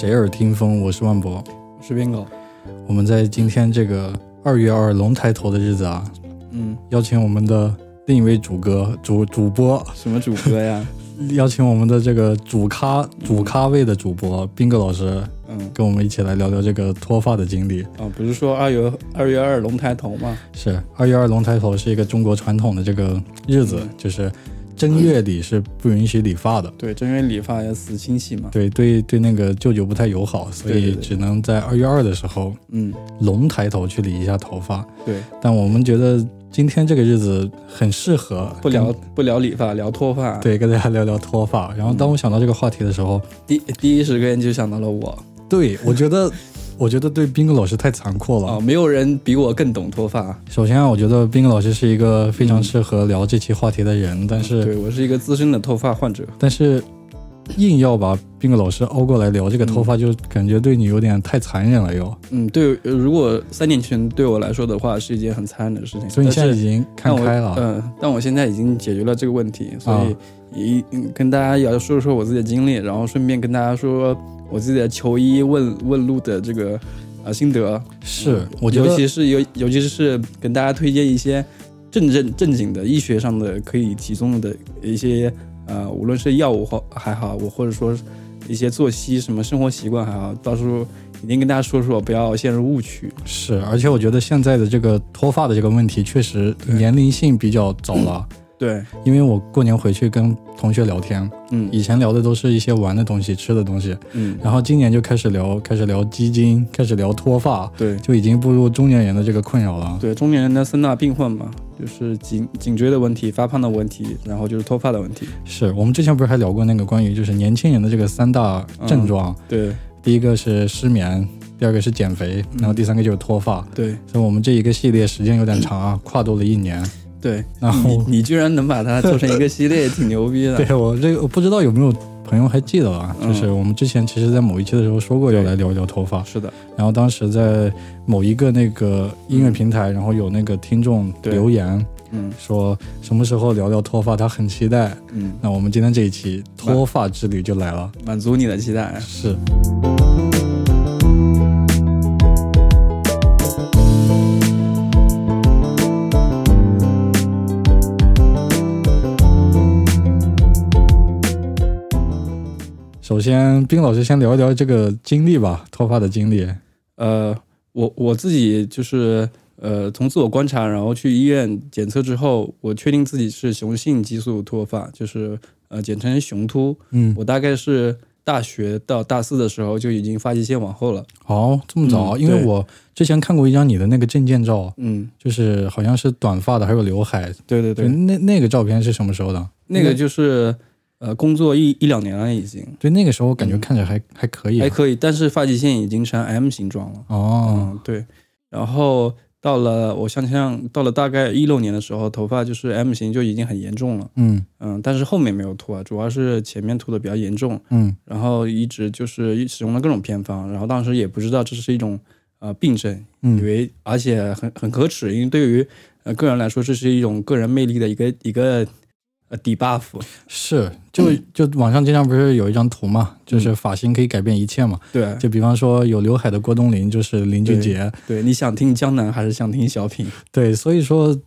谁耳听风》，我是万博。我是边狗。我们在今天这个二月二龙抬头的日子啊，嗯，邀请我们的另一位主歌主主播，什么主歌呀？邀请我们的这个主咖主咖位的主播斌哥老师，嗯，跟我们一起来聊聊这个脱发的经历。啊，不是说二月二月二龙抬头吗？是二月二龙抬头是一个中国传统的这个日子，嗯就是正月里是不允许理发的。对，正月理发要死亲戚嘛。对对对，那个舅舅不太友好，所以只能在二月二的时候嗯，龙抬头去理一下头发。对，但我们觉得今天这个日子很适合不聊不聊理发，聊脱发。，对跟大家聊聊脱发。然后当我想到这个话题的时候，第第一时间就想到了我。对我觉得我觉得对斌哥老师太残酷了。啊，没有人比我更懂脱发。首先啊，我觉得斌哥老师是一个非常适合聊这期话题的人，但是对我是一个资深的脱发患者。但是硬要把斌哥老师凹过来聊这个脱发，就感觉对你有点太残忍了又。嗯，对，呃如果三年前对我来说的话，是一件很残忍的事情。所以你现在已经看开了。嗯、但我现在已经解决了这个问题，所啊以一、嗯跟大家也要说说我自己的经历，然后顺便跟大家说我自己的求医问问路的这个呃心得。是，我觉得尤其是尤尤其是跟大家推荐一些正正正经的医学上的可以提供的一些呃，无论是药物或还好，我或者说一些作息什么生活习惯还好，到时候一定跟大家说说，不要陷入误区。是，而且我觉得现在的这个脱发的这个问题，确实年龄性比较早了。对，因为我过年回去跟同学聊天，嗯以前聊的都是一些玩的东西、吃的东西，嗯，然后今年就开始聊，开始聊基金，开始聊脱发，对。就已经步入中年人的这个困扰了。对中年人的三大病患嘛，就是颈颈椎的问题、发胖的问题，然后就是脱发的问题。是我们之前不是还聊过那个关于就是年轻人的这个三大症状，对第一个是失眠，第二个是减肥，然后第三个就是脱发。对所以我们这一个系列时间有点长啊，跨度了一年。对，然后你你居然能把它做成一个系列，挺牛逼的。对我这个我不知道有没有朋友还记得啊，嗯就是我们之前其实在某一期的时候说过要来聊一聊头发，是的，然后当时在某一个那个音乐平台，然后有那个听众留言嗯说什么时候聊聊脱发，他很期待。嗯，那我们今天这一期脱发之旅就来了，满足你的期待。是。首先，冰老师先聊一聊这个经历吧，脱发的经历。呃，我我自己就是呃，从自我观察，然后去医院检测之后，我确定自己是雄性激素脱发，就是呃，简称雄秃。嗯，我大概是大学到大四的时候就已经发际线往后了。哦，这么早？嗯因为我之前看过一张你的那个证件照，嗯，就是好像是短发的，还有刘海。对，对对对，那那个照片是什么时候的？那个就是呃，工作一一两年了已经。对，那个时候感觉嗯看着还、还可以啊。还可以，但是发际线已经成 M 形状了。哦，嗯，对。然后到了我想想，到了大概一六年的时候，头发就是 M 型就已经很严重了。嗯嗯，但是后面没有秃啊，主要是前面秃的比较严重，嗯然后一直就是使用了各种偏方，然后当时也不知道这是一种呃病症，以嗯，为而且很很可耻，因为对于呃个人来说，这是一种个人魅力的一个一个呃 debuff。是，就就网上经常不是有一张图嘛，就是发型可以改变一切嘛。对就比方说有刘海的郭冬临就是林俊杰，对，你想听江南还是想听小品？对，所以说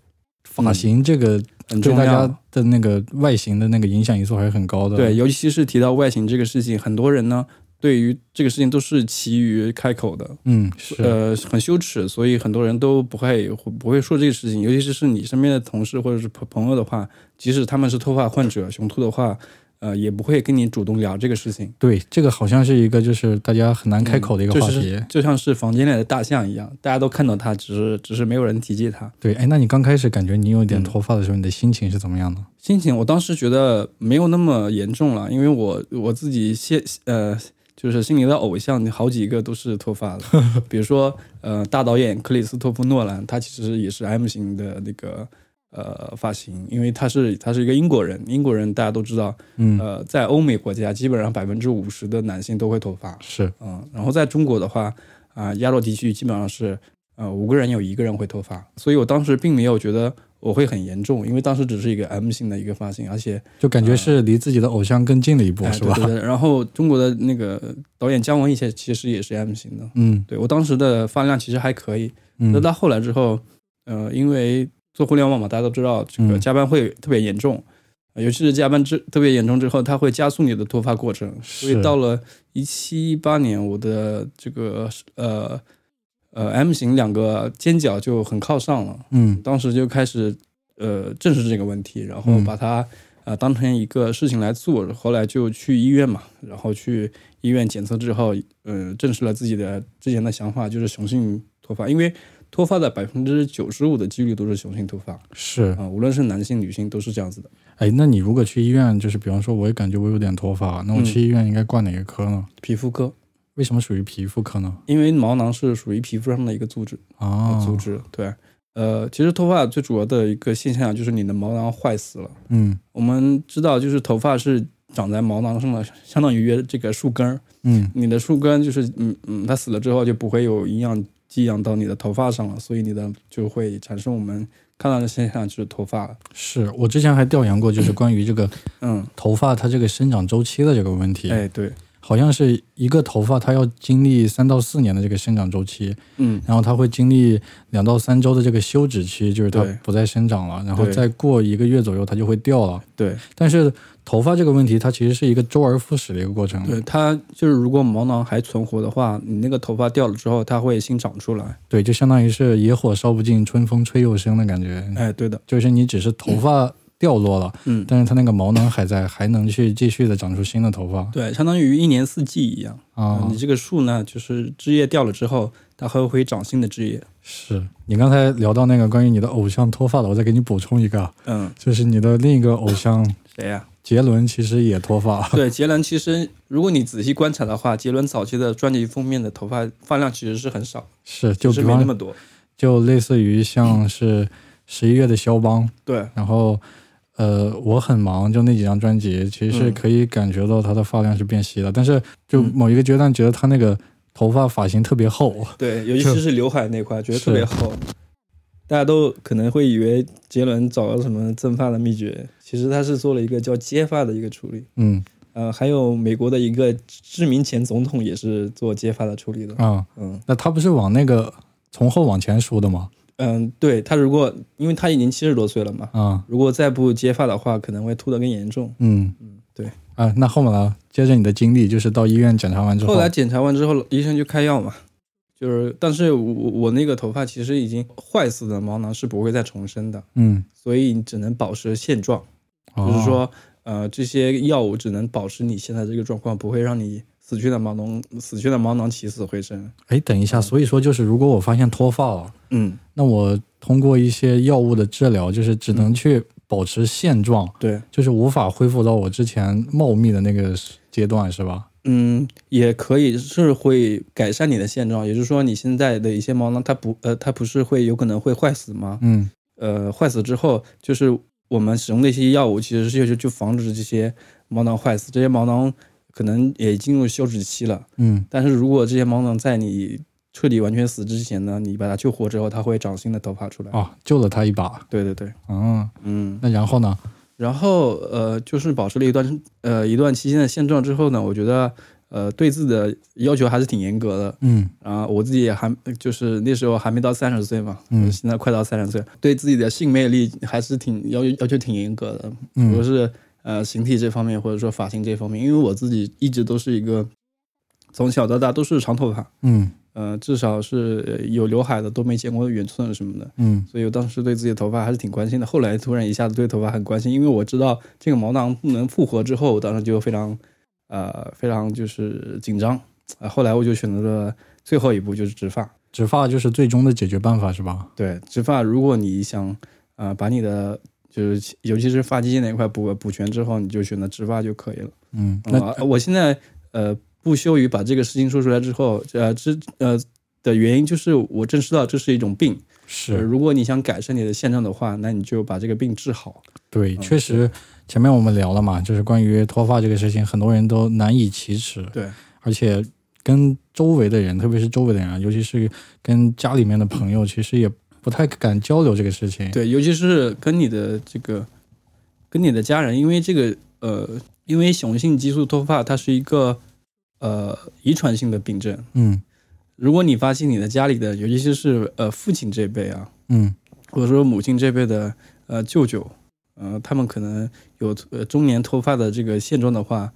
发型这个对大。家的那个外形的那个影响因素还是很高的。对，，尤其是提到外形这个事情，很多人呢对于这个事情都是急于开口的，嗯，是，呃，很羞耻，所以很多人都不会不会说这个事情。尤其是是你身边的同事或者是朋朋友的话，即使他们是脱发患者、雄秃的话，呃，也不会跟你主动聊这个事情。对，这个好像是一个就是大家很难开口的一个话题。嗯就是就像是房间里的大象一样，大家都看到它，只是只是没有人提及它。对，哎，那你刚开始感觉你有点嗯脱发的时候，你的心情是怎么样的？心情，我当时觉得没有那么严重了，因为我我自己现呃，就是心里的偶像好几个都是脱发的，比如说呃，大导演克里斯托夫诺兰，他其实也是 M 型的那个呃发型，因为他是他是一个英国人，英国人大家都知道，嗯，呃，在欧美国家基本上百分之五十的男性都会脱发，是，嗯，然后在中国的话，啊、亚洲地区基本上是呃五个人有一个人会脱发，所以我当时并没有觉得我会很严重，因为当时只是一个 M 型的一个发型，而且就感觉是离自己的偶像更近了一步，哎是吧？对对对。然后中国的那个导演姜文以前其实也是 M 型的，嗯。对我当时的发量其实还可以。那嗯到后来之后，呃，因为做互联网嘛，大家都知道这个嗯加班会特别严重，呃尤其是加班之特别严重之后，它会加速你的脱发过程。所以到了一七一八年，我的这个呃呃 M 型两个尖角就很靠上了，嗯当时就开始呃正视这个问题，然后嗯把它呃当成一个事情来做。后来就去医院嘛，然后去医院检测之后，呃，证实了自己的之前的想法，就是雄性脱发。因为脱发的百分之九十五的几率都是雄性脱发是啊、无论是男性女性都是这样子的。哎，那你如果去医院，就是比方说，我也感觉我有点脱发，那我嗯去医院应该挂哪个科呢？皮肤科，为什么属于皮肤科呢？因为毛囊是属于皮肤上的一个组织，啊，组织对。呃，其实脱发最主要的一个现象就是你的毛囊坏死了。嗯我们知道，就是头发是长在毛囊上的，相当于这个树根儿。嗯你的树根就是，嗯嗯，它死了之后就不会有营养寄养到你的头发上了，所以你的就会产生我们看到的现象，就是头发。是我之前还调研过，就是关于这个嗯，头发它这个生长周期的这个问题，哎，对，好像是一个头发它要经历三到四年的这个生长周期，嗯，然后它会经历两到三周的这个休止期，就是它不再生长了，然后再过一个月左右它就会掉了。对，但是头发这个问题，它其实是一个周而复始的一个过程。对，它就是如果毛囊还存活的话，你那个头发掉了之后，它会新长出来。对，就相当于是野火烧不尽，春风吹又生的感觉。哎，对的，就是你只是头发掉落了，嗯，但是它那个毛囊还在，还能去继续的长出新的头发对，相当于一年四季一样。啊嗯。你这个树呢，就是枝叶掉了之后，它还会长新的枝叶。是你刚才聊到那个关于你的偶像脱发的，我再给你补充一个啊，嗯，就是你的另一个偶像谁呀、杰伦其实也脱发。对，杰伦其实，如果你仔细观察的话，杰伦早期的专辑封面的头发发量其实是很少，是，就没那么多。就类似于像是十一月的肖邦，对，然后呃，我很忙，就那几张专辑，其实可以感觉到他的发量是变稀的，但是就嗯某一个阶段觉得他那个头发发型特别厚，对，尤其是刘海那块，觉得特别厚。大家都可能会以为杰伦找了什么增发的秘诀，其实他是做了一个叫接发的一个处理。嗯呃，还有美国的一个知名前总统也是做接发的处理的。啊，嗯那他不是往那个从后往前梳的吗？嗯，对他如果因为他已经七十多岁了嘛，啊，如果再不接发的话，可能会秃得更严重。嗯嗯，对。啊，那后面呢？接着你的经历，就是到医院检查完之后，后来检查完之后，医生就开药嘛，就是，但是我我那个头发其实已经坏死的毛囊是不会再重生的，嗯，所以你只能保持现状，哦就是说，呃，这些药物只能保持你现在这个状况，不会让你死去的毛囊死去的毛囊起死回生。哎，等一下，所以说就是如果我发现脱发了，嗯，那我通过一些药物的治疗，就是只能去保持现状，对，就是无法恢复到我之前茂密的那个阶段，是吧？嗯，也可以是会改善你的现状，也就是说，你现在的一些毛囊它不呃它不是会有可能会坏死吗？嗯呃，坏死之后，就是我们使用的一些药物，其实是就就防止这些毛囊坏死。这些毛囊可能也进入休止期了，嗯但是如果这些毛囊在你彻底完全死之前呢，你把它救活之后，它会长新的头发出来。哦，救了它一把。对对对，嗯，嗯。那然后呢？然后呃，就是保持了一段呃一段期间的现状之后呢，我觉得呃对自己的要求还是挺严格的。嗯然后，我自己也还就是那时候还没到三十岁嘛，嗯现在快到三十岁，对自己的性魅力还是挺要要求挺严格的，比如嗯是呃形体这方面，或者说发型这方面，因为我自己一直都是一个从小到大都是长头发，嗯呃，至少是呃有刘海的都没见过圆寸什么的，嗯所以我当时对自己的头发还是挺关心的。后来突然一下子对头发很关心，因为我知道这个毛囊不能复活之后，我当时就非常呃非常就是紧张啊、后来我就选择了最后一步，就是植发。植发就是最终的解决办法，是吧？对，植发，如果你想呃把你的就是尤其是发际线那一块补补全之后，你就选择植发就可以了。嗯，那呃，我现在呃不羞于把这个事情说出来之后，呃之呃的原因就是我正识到这是一种病。呃是如果你想改善你的现状的话，那你就把这个病治好。对，嗯确实，前面我们聊了嘛，就是关于脱发这个事情，很多人都难以启齿，对，而且跟周围的人，特别是周围的人啊，尤其是跟家里面的朋友，其实也不太敢交流这个事情。对，尤其是跟你的这个跟你的家人，因为这个呃，因为雄性激素脱发它是一个呃遗传性的病症。嗯如果你发现你的家里的，尤其是呃父亲这辈啊，嗯或者说母亲这辈的呃舅舅，呃，他们可能有呃中年脱发的这个现状的话，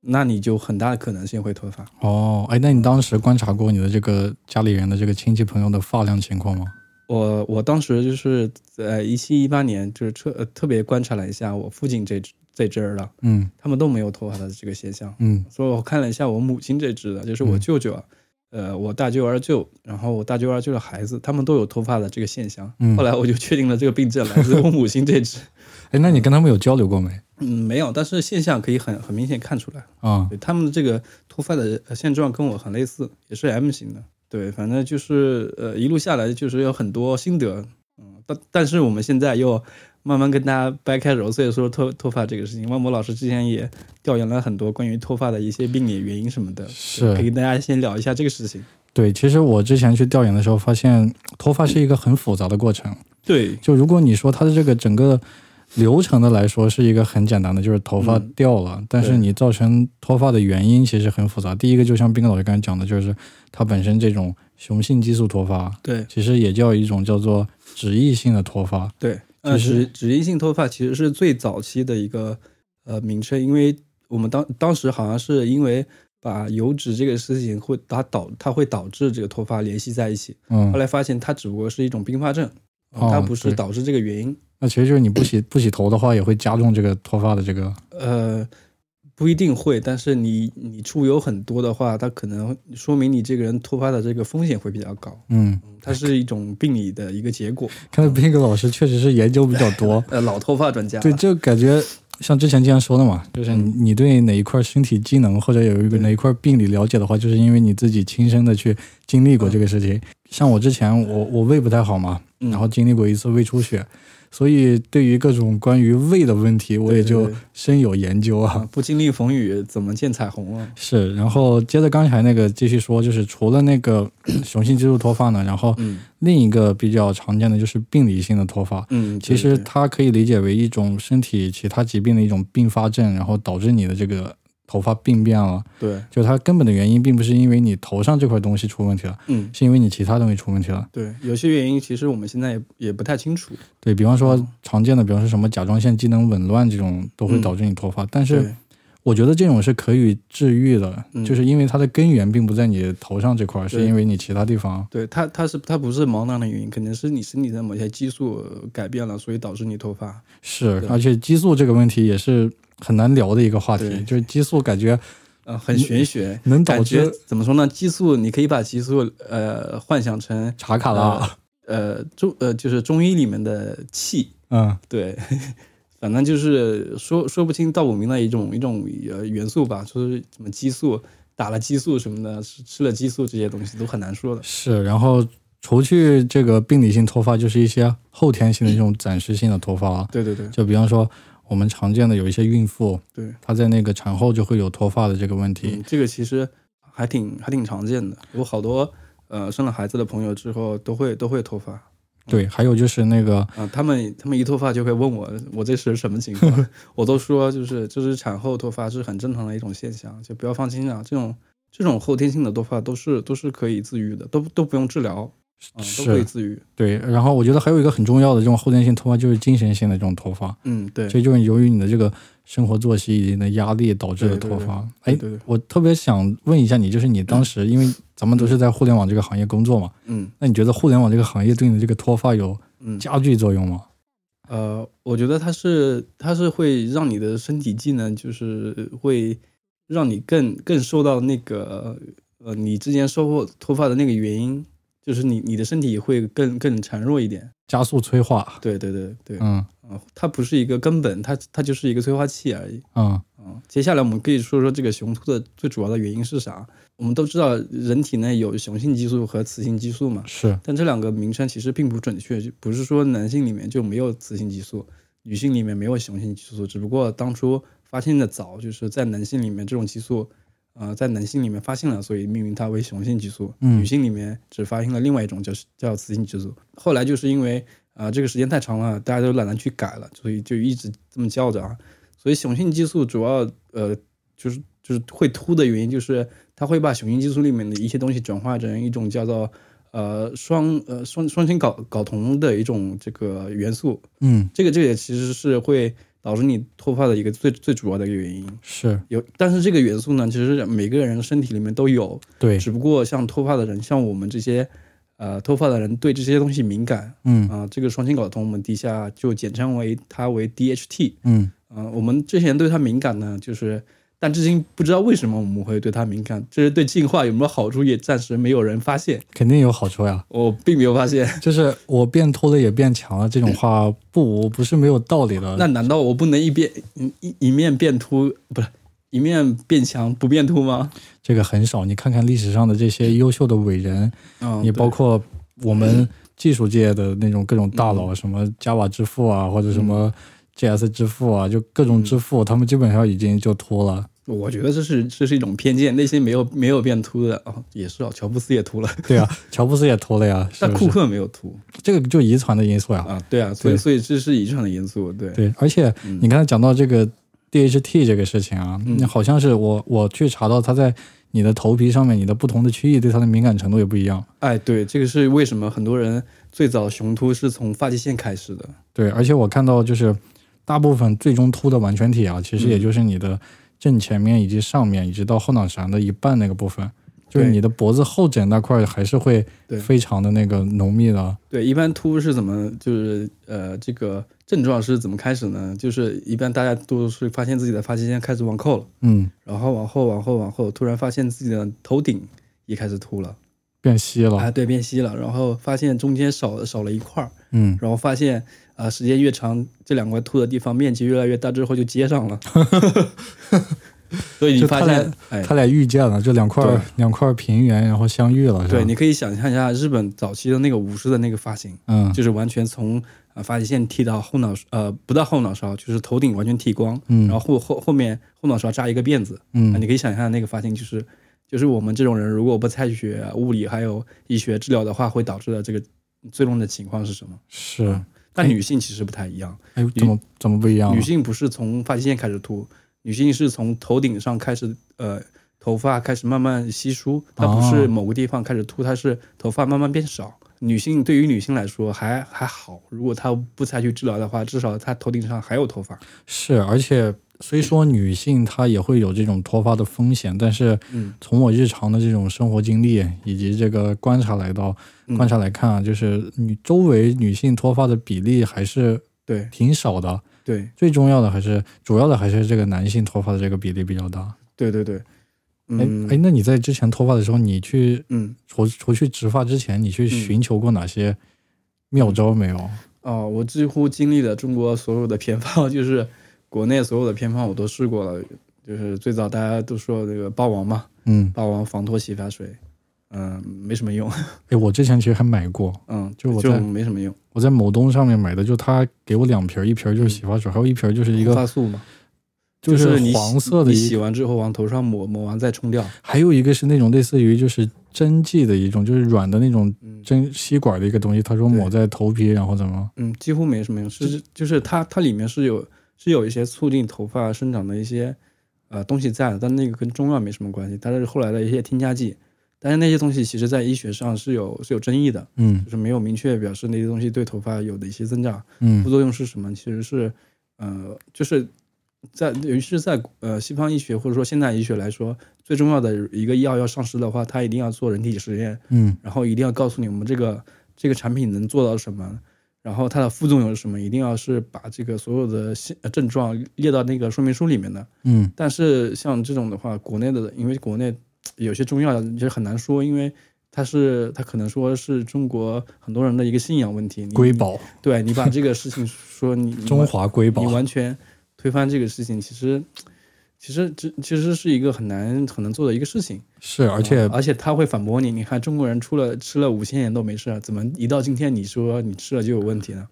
那你就很大的可能性会脱发。哦，哎，那你当时观察过你的这个家里人的这个亲戚朋友的发量情况吗？我我当时就是在一七一八年，就是特、呃、特别观察了一下我父亲这这支儿的，嗯他们都没有脱发的这个现象。嗯所以我看了一下我母亲这支的，就是我嗯舅舅啊，呃，我大舅二舅，然后我大舅二舅的孩子，他们都有脱发的这个现象。嗯后。来我就确定了这个病症来自我母亲这支。哎，那你跟他们有交流过没？嗯，没有，但是现象可以很很明显看出来，啊、对他们的这个脱发的呃现状跟我很类似，也是 M 型的。对，反正就是呃一路下来就是有很多心得，嗯，但但是我们现在又慢慢跟大家掰开揉碎说脱脱发这个事情。万博老师之前也调研了很多关于脱发的一些病理原因什么的，是可以跟大家先聊一下这个事情。对，其实我之前去调研的时候，发现脱发是一个很复杂的过程。对，就如果你说它的这个整个流程的来说，是一个很简单的，就是头发嗯掉了，但是你造成脱发的原因其实很复杂。第一个就像斌哥老师刚才讲的，就是它本身这种雄性激素脱发，对，其实也叫一种叫做脂溢性的脱发。对，呃，就是脂脂溢性脱发其实是最早期的一个呃名称，因为我们当当时好像是因为把油脂这个事情会它导它会导致这个脱发联系在一起，嗯后，来发现它只不过是一种并发症，它不是导致这个原因。那其实就是你不洗不洗头的话，也会加重这个脱发的这个。呃，不一定会，但是你你出油很多的话，它可能说明你这个人脱发的这个风险会比较高。嗯，它是一种病理的一个结果。看来斌哥老师确实是研究比较多。呃，老脱发专家对，就感觉像之前经常说的嘛，就是你你对哪一块身体机能或者有一个哪一块病理了解的话，就是因为你自己亲身的去经历过这个事情。像我之前我我胃不太好嘛，嗯然后经历过一次胃出血，所以对于各种关于胃的问题，我也就深有研究啊。啊，不经历风雨怎么见彩虹啊？是，然后接着刚才那个继续说，就是除了那个 雄性激素脱发呢，然后嗯另一个比较常见的就是病理性的脱发。嗯，其实它可以理解为一种身体其他疾病的一种并发症，然后导致你的这个头发病变了。对，就它根本的原因并不是因为你头上这块东西出问题了，嗯是因为你其他东西出问题了。对，有些原因其实我们现在也也不太清楚。对比方说嗯常见的，比方说什么甲状腺机能紊乱这种都会导致你脱发，但是，我觉得这种是可以治愈的，嗯就是因为它的根源并不在你头上这块，是因为你其他地方。对它它是它不是毛囊的原因，可能是你身体的某些激素呃改变了，所以导致你脱发。是，而且激素这个问题也是很难聊的一个话题，就是激素感觉呃，很玄学，能导感觉致怎么说呢？激素你可以把激素呃幻想成查卡拉。呃中呃就是中医里面的气，嗯，对，反正就是说说不清道不明的一种一种呃元素吧，说是什么激素打了激素什么的，吃吃了激素这些东西都很难说的。是，然后除去这个病理性脱发，就是一些后天性的这种暂时性的脱发了。对对对就比方说我们常见的有一些孕妇，对，她在那个产后就会有脱发的这个问题。嗯，这个其实还挺还挺常见的，有好多呃生了孩子的朋友之后都会都会脱发。对，还有就是那个啊，他们他们一脱发就会问我，我这是什么情况？我都说就是就是产后脱发是很正常的一种现象，就不要放心啊。这种这种后天性的脱发都是都是可以自愈的，都都不用治疗，啊，都可以是自愈。对，然后我觉得还有一个很重要的这种后天性脱发，就是精神性的这种脱发，嗯，对，这就是由于你的这个生活作息以及你的压力导致的脱发。哎，我特别想问一下你，就是你当时因为咱们都是在互联网这个行业工作嘛，嗯那你觉得互联网这个行业对你的这个脱发有嗯，加剧作用吗？呃，我觉得它是它是会让你的身体机能，就是会让你更更受到那个呃你之前收获脱发的那个原因，就是你你的身体会更更孱弱一点。加速催化。对对对对，嗯啊，它不是一个根本，它它就是一个催化器而已。嗯啊，接下来我们可以说说这个雄秃的最主要的原因是啥？我们都知道人体内有雄性激素和雌性激素嘛，是但这两个名称其实并不准确，就不是说男性里面就没有雌性激素，女性里面没有雄性激素，只不过当初发现的早，就是在男性里面这种激素，呃在男性里面发现了，所以命名它为雄性激素。嗯女性里面只发现了另外一种，就是叫雌性激素。后来就是因为啊、呃这个时间太长了，大家都懒得去改了，所以就一直这么叫着啊。所以雄性激素主要呃就是就是会秃的原因，就是它会把雄性激素里面的一些东西转化成一种叫做呃双呃双双氢睾睾酮的一种这个元素。嗯，这个这个其实是会导致你脱发的一个最最主要的一个原因。是有，但是这个元素呢，其实每个人身体里面都有，对，只不过像脱发的人，像我们这些呃脱发的人对这些东西敏感嗯啊、这个双氢睾酮我们底下就简称为它为 DHT。嗯嗯、我们之前对它敏感呢，就是但至今不知道为什么我们会对它敏感，这是对进化有没有好处，也暂时没有人发现。肯定有好处呀。我并没有发现。就是我变秃了也变强了，这种话 不不是没有道理的。那难道我不能一边一一一面变秃，不是一面变强不变秃吗？这个很少，你看看历史上的这些优秀的伟人，嗯，你包括我们技术界的那种各种大佬，什么 Java 之父啊，或者什么 JS 支付啊，就各种之父，他们基本上已经就秃了。我觉得这是这是一种偏见，那些没有没有变秃的哦，也是哦，乔布斯也秃了，对啊，乔布斯也秃了呀？但库克没有秃这个就遗传的因素呀。啊，对啊，所以对所以这是遗传的因素，对，对，而且嗯你刚才讲到这个 DHT 这个事情啊，嗯好像是我我去查到它在你的头皮上面，你的不同的区域对它的敏感程度也不一样。哎，对，这个是为什么很多人最早雄秃是从发际线开始的，对，而且我看到就是大部分最终秃的完全体啊，其实嗯也就是你的正前面以及上面，以及到后脑勺的一半那个部分，就是你的脖子后枕那块儿还是会对非常的那个浓密的。对，一般秃是怎么就是呃这个症状是怎么开始呢？就是一般大家都是发现自己的发际线开始往后了，嗯，然后往后往后往后，突然发现自己的头顶也开始秃了，变稀了。啊，对，变稀了，然后发现中间少少了一块儿。嗯，然后发现啊、呃时间越长，这两块秃的地方面积越来越大，之后就接上了。所以你发现，哎，他俩遇见了，这两块对两块平原，然后相遇了，对，你可以想象一下日本早期的那个武士的那个发型，嗯就是完全从啊发际线剃到后脑呃不到后脑勺，就是头顶完全剃光，嗯，然后后后后面后脑勺扎一个辫子。啊，嗯你可以想象那个发型就是就是我们这种人如果不采取物理还有医学治疗的话，会导致的这个最终的情况是什么？是，但女性其实不太一样。哎，怎么怎么不一样了？女性不是从发际线开始秃，女性是从头顶上开始，呃，头发开始慢慢稀疏，它不是哦某个地方开始秃，它是头发慢慢变少。女性对于女性来说还还好，如果她不采取治疗的话，至少她头顶上还有头发。是，而且虽说女性她也会有这种脱发的风险，但是嗯。从我日常的这种生活经历以及这个观察来到嗯。观察来看啊，就是女周围女性脱发的比例还是对。挺少的。对。最重要的还是主要的还是这个男性脱发的这个比例比较大。对对对，哎嗯。哎，那你在之前脱发的时候，你去嗯。除除去植发之前，你去嗯寻求过哪些妙招没有？哦，我几乎经历了中国所有的偏方，就是国内所有的偏方我都试过了。就是最早大家都说这个霸王嘛，嗯，霸王防脱洗发水，嗯，没什么用，哎，我之前其实还买过，嗯，就就我在没什么用。我在某东上面买的，就他给我两瓶儿，一瓶儿就是洗发水，还有一瓶儿就是一红个发素嘛，就是黄色的洗完之后往头上抹，抹完再冲掉。还有一个是那种类似于就是针剂的一种，就是软的那种嗯针吸管的一个东西。他说抹在头皮，然后怎么？嗯，几乎没什么用，是就是它它里面是有是有一些促进头发生长的一些呃东西在的，但那个跟中药没什么关系，它是后来的一些添加剂。但是那些东西其实在医学上是有是有争议的，嗯就是没有明确表示那些东西对头发有的一些增长。嗯副嗯作用是什么？其实是，呃，就是在尤其是在呃西方医学或者说现代医学来说，最重要的一个药要上市的话，它一定要做人体实验，嗯然后一定要告诉你我们这个这个产品能做到什么，然后它的副作用是什么，一定要是把这个所有的症状列到那个说明书里面的。嗯但是像这种的话，国内的因为国内有些中药其实很难说，因为。它是，它可能说是中国很多人的一个信仰问题。瑰宝，对你把这个事情说你 你中华瑰宝你，完全推翻这个事情，其实其实这其实是一个很难很难做的一个事情。是而且啊而且他会反驳你，你看中国人出了吃了五千年都没事，怎么一到今天你说你吃了就有问题呢？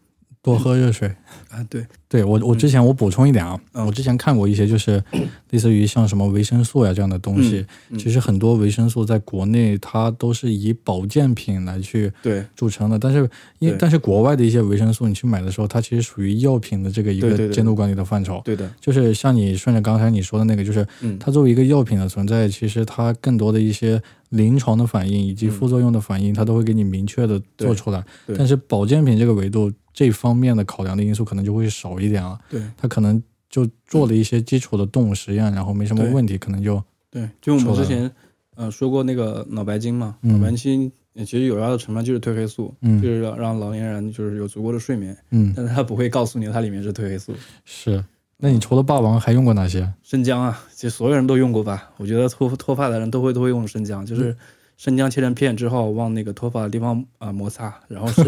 多喝热水。啊，对，对我，我之前我补充一点啊，嗯我之前看过一些，就是 类似于像什么维生素呀这样的东西。嗯其实很多维生素在国内它都是以保健品来去对著称的，但是因为但是国外的一些维生素你去买的时候，它其实属于药品的这个一个监督管理的范畴。对的，就是像你顺着刚才你说的那个，就是嗯，它作为一个药品的存在，其实它更多的一些临床的反应以及副作用的反应，它都会给你明确的做出来。但是保健品这个维度这方面的考量的因素可能就会少一点了。对他可能就做了一些基础的动物实验，然后没什么问题，可能就对，就我们之前呃说过那个脑白金嘛，嗯脑白金呃其实有效的成分就是褪黑素，嗯就是让让老年人就是有足够的睡眠，嗯但是他不会告诉你它里面是褪黑素。是。那你除了霸王还用过哪些？生姜啊，其实所有人都用过吧？我觉得脱脱发的人都会都会用生姜，就是生姜切成片之后往那个脱发的地方啊、摩擦，然后是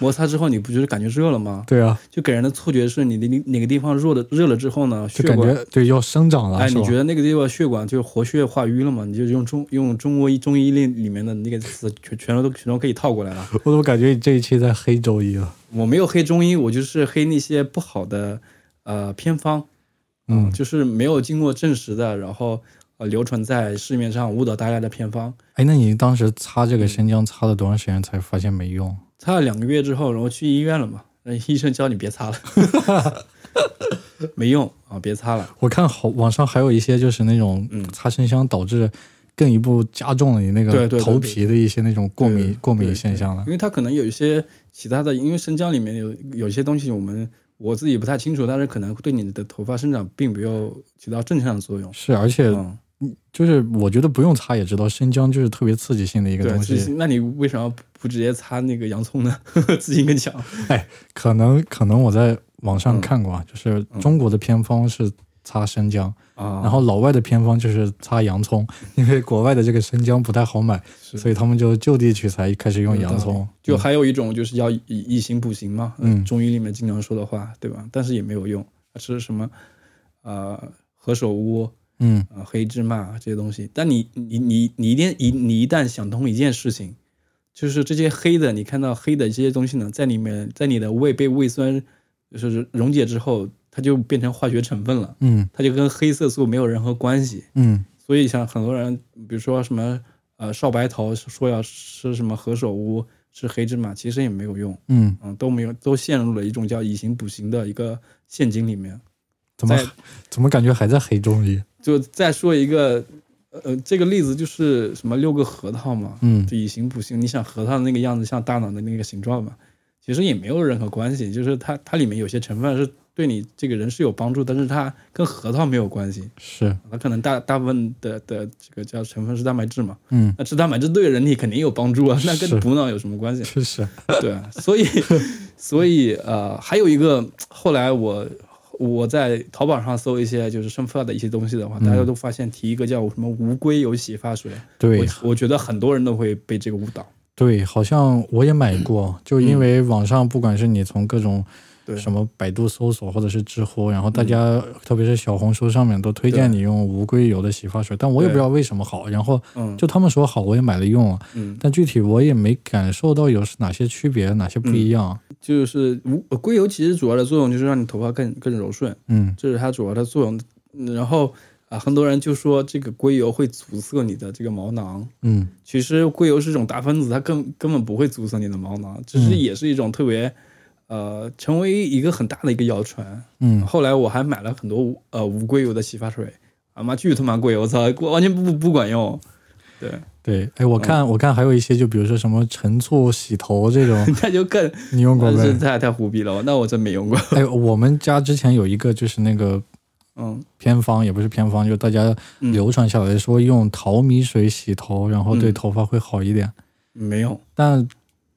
摩擦之后你不就是感觉热了吗？对啊，就给人的错觉是你哪哪个地方热的热了之后呢，血就感管觉对要生长了，哎，你觉得那个地方血管就活血化瘀了嘛？你就用中用中国医中医里里面的那个词全全都全都可以套过来了。我怎么感觉你这一期在黑中医啊？我没有黑中医，我就是黑那些不好的呃偏方，嗯就是没有经过证实的，然后呃流传在市面上误导大家的偏方。哎，那你当时擦嗯这个生姜擦了多长时间才发现没用？擦了两个月之后，然后去医院了嘛，那 医生教你别擦了，没用啊，别擦了。我看好网上还有一些就是那种嗯擦生姜导致更一步加重了你那个头皮的一些那种过敏过敏现象了因。为它可能有一些其他的，因为生姜里面有有些东西我们我自己不太清楚，但是可能对你的头发生长并没有起到正向的作用。是，而且嗯，就是我觉得不用擦也知道，生姜就是特别刺激性的一个，东西。那你为什么不不直接擦那个洋葱呢？自信更强。可能可能我在网上嗯看过啊，就是中国的偏方是擦生姜，啊，然后老外的偏方就是擦洋葱，因为国外的这个生姜不太好买，所以他们就就地取材，开始用洋葱。就还有一种就是要以以形补形嘛，呃嗯中医里面经常说的话，对吧？但是也没有用，吃什么呃何首乌嗯啊、黑芝麻这些东西。但你你你你一定一你一旦想通一件事情，就是这些黑的，你看到黑的这些东西呢，在里面在你的胃被胃酸就是溶解之后，它就变成化学成分了，嗯它就跟黑色素没有任何关系。嗯所以像很多人，比如说什么呃少白头说要吃什么何首乌，吃黑芝麻，其实也没有用，嗯，嗯，都没有，都陷入了一种叫以形补形的一个陷阱里面。怎么怎么感觉还在黑中医？就再说一个，呃，这个例子就是什么六个核桃嘛，嗯。就以形补形。你想核桃那个样子像大脑的那个形状嘛，其实也没有任何关系，就是它它里面有些成分是对你这个人是有帮助，但是它跟核桃没有关系，是，它可能大大部分的的这个叫成分是蛋白质嘛，嗯。那吃蛋白质对人体肯定有帮助啊，那跟补脑有什么关系？是。是，对啊，所以所以呃，还有一个后来我我在淘宝上搜一些就是生发的一些东西的话，嗯。大家都发现提一个叫什么无硅油洗发水，对。我我觉得很多人都会被这个误导。对，好像我也买过，就因为网上不管是你从各种嗯对。什么百度搜索或者是知乎，然后大家、特别是小红书上面都推荐你用无硅油的洗发水，但我也不知道为什么好，然后嗯，就他们说好，我也买了用了，嗯，但具体我也没感受到有哪些区别，哪些不一样。就是无呃硅油其实主要的作用就是让你头发更更柔顺，嗯。这是它主要的作用。嗯然后啊，很多人就说这个硅油会阻塞你的这个毛囊，嗯。其实硅油是一种大分子，它根根本不会阻塞你的毛囊，只是嗯。也是一种特别，呃，成为一个很大的一个谣传。嗯，后来我还买了很多无呃无硅油的洗发水，啊妈巨他妈贵，我操，完全不不管用。对，对，哎，我看、我看还有一些，就比如说什么陈醋洗头这种，那就更你用过没？那是太太胡逼了，那我真没用过。哎，我们家之前有一个就是那个嗯偏方，也不是偏方，就大家嗯流传下来说用淘米水洗头，然后对嗯头发会好一点。没有，但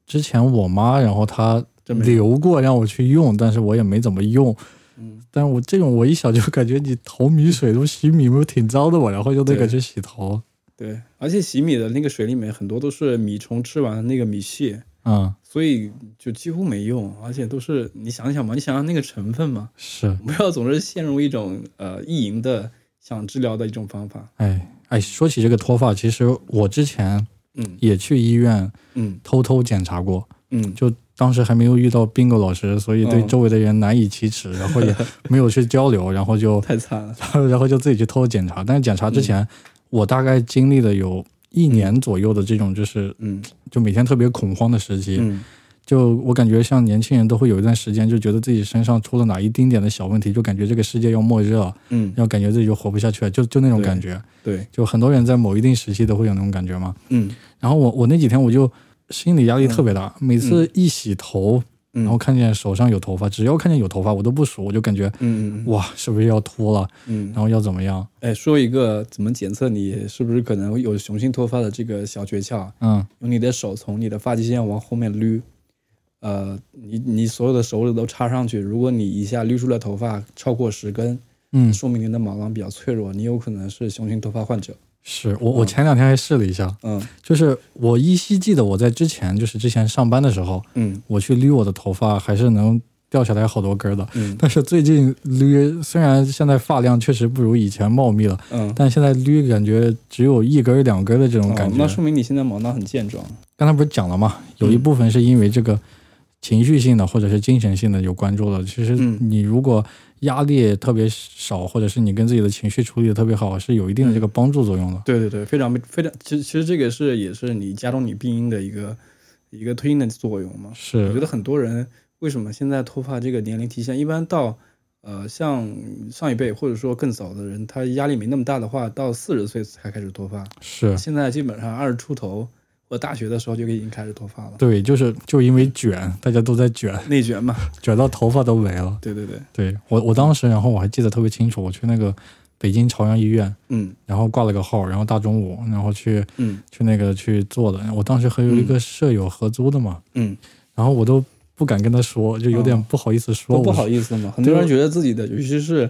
之前我妈，然后她。留过让我去用，但是我也没怎么用。嗯，但是我这种我一想就感觉你淘米水都洗米不是挺脏的嘛，然后就那个对。去洗头，对，而且洗米的那个水里面很多都是米虫吃完的那个米屑，嗯，所以就几乎没用，而且都是你想想嘛，你想想那个成分嘛，是，不要总是陷入一种呃意淫的想治疗的一种方法。哎哎，说起这个脱发，其实我之前嗯。也去医院嗯。偷偷检查过，嗯。就当时还没有遇到 bingo 老师，所以对嗯周围的人难以启齿，然后也没有去交流，然后就 太惨了。然后就自己去偷偷检查。但是检查之嗯前，我大概经历了有一年左右的这种，就是嗯就每天特别恐慌的时期。嗯就我感觉像年轻人都会有一段时间，就觉得自己身上出了哪一丁点的小问题，就感觉这个世界要末日了，嗯，要感觉自己就活不下去了，就就那种感觉。对，就很多人在某一定时期都会有那种感觉嘛。嗯然后我我那几天我就心理压力特别大，每次一洗头，嗯，然后看见手上有头发，只要看见有头发，我都不数，我就感觉嗯嗯。哇，是不是要秃了？嗯。然后要怎么样？哎，说一个怎么检测你是不是可能有雄性脱发的这个小诀窍，嗯。用你的手从你的发际线往后面捋，呃，你你所有的手指都插上去，如果你一下捋出来头发超过十根，嗯，说明你的毛囊比较脆弱，你有可能是雄性脱发患者。是我我前两天还试了一下，嗯就是我依稀记得我在之前就是之前上班的时候，嗯我去捋我的头发还是能掉下来好多根儿的。嗯 但是最近捋，虽然现在发量确实不如以前茂密了，嗯，但现在捋感觉只有一根儿两根儿的这种感哦，觉。那说明你现在毛囊很健壮。刚才不是讲了吗？有一部分是因为这个情绪性的或者是精神性的有关注了。其实嗯你如果压力特别少，或者是你跟自己的情绪处理的特别好，是有一定的这个帮助作用的。对对对，非常非常，其实其实这个是也是你加重你病因的一个一个推进的作用嘛。是我觉，得很多人为什么现在脱发这个年龄提前，一般到呃像上一辈或者说更早的人，他压力没那么大的话，到四十岁才开始脱发。是，现在基本上二十出头或大学的时候就已经开始脱发了，对，就是就因为卷，大家都在卷，内卷嘛。卷到头发都没了。对对对，对我，我当时，然后我还记得特别清楚，我去那个北京朝阳医院，嗯然后挂了个号，然后大中午，然后去嗯去那个去做的。我当时和有一个舍友合租的嘛，嗯，然后我都不敢跟他说，就有点哦不好意思说。都不好意思嘛。很多人觉得自己的，尤其是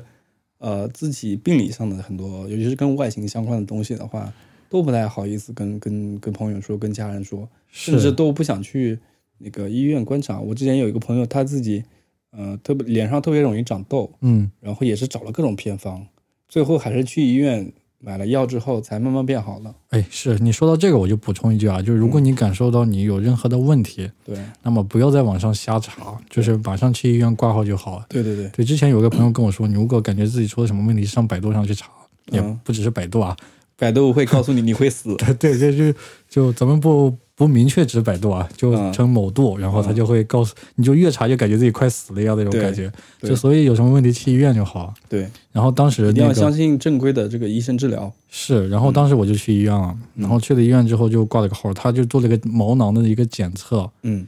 呃自己病理上的很多，尤其是跟外形相关的东西的话，都不太好意思跟跟跟朋友说，跟家人说。甚至都不想去那个医院观察。我之前有一个朋友，他自己，呃，特别脸上特别容易长痘，嗯，然后也是找了各种偏方，最后还是去医院买了药之后才慢慢变好了。哎，是你说到这个，我就补充一句啊，就是如果你感受到你有任何的问题，对，那么不要在网上瞎查，就是马上去医院挂号就好了。对对对，对，之前有个朋友跟我说，你如果感觉自己出了什么问题，上百度上去查，也嗯不只是百度啊，百度会告诉你你会死。对，就就就咱们不不明确指百度啊，就嗯称某度，然后他嗯就会告诉你，就越查就感觉自己快死了一样那种感觉，就所以有什么问题去医院就好。对，然后当时一定要相信正规的这个医生治疗。是，然后当时我就去医院了，然后去了医院之后就挂了个号，他就做了一个毛囊的一个检测，嗯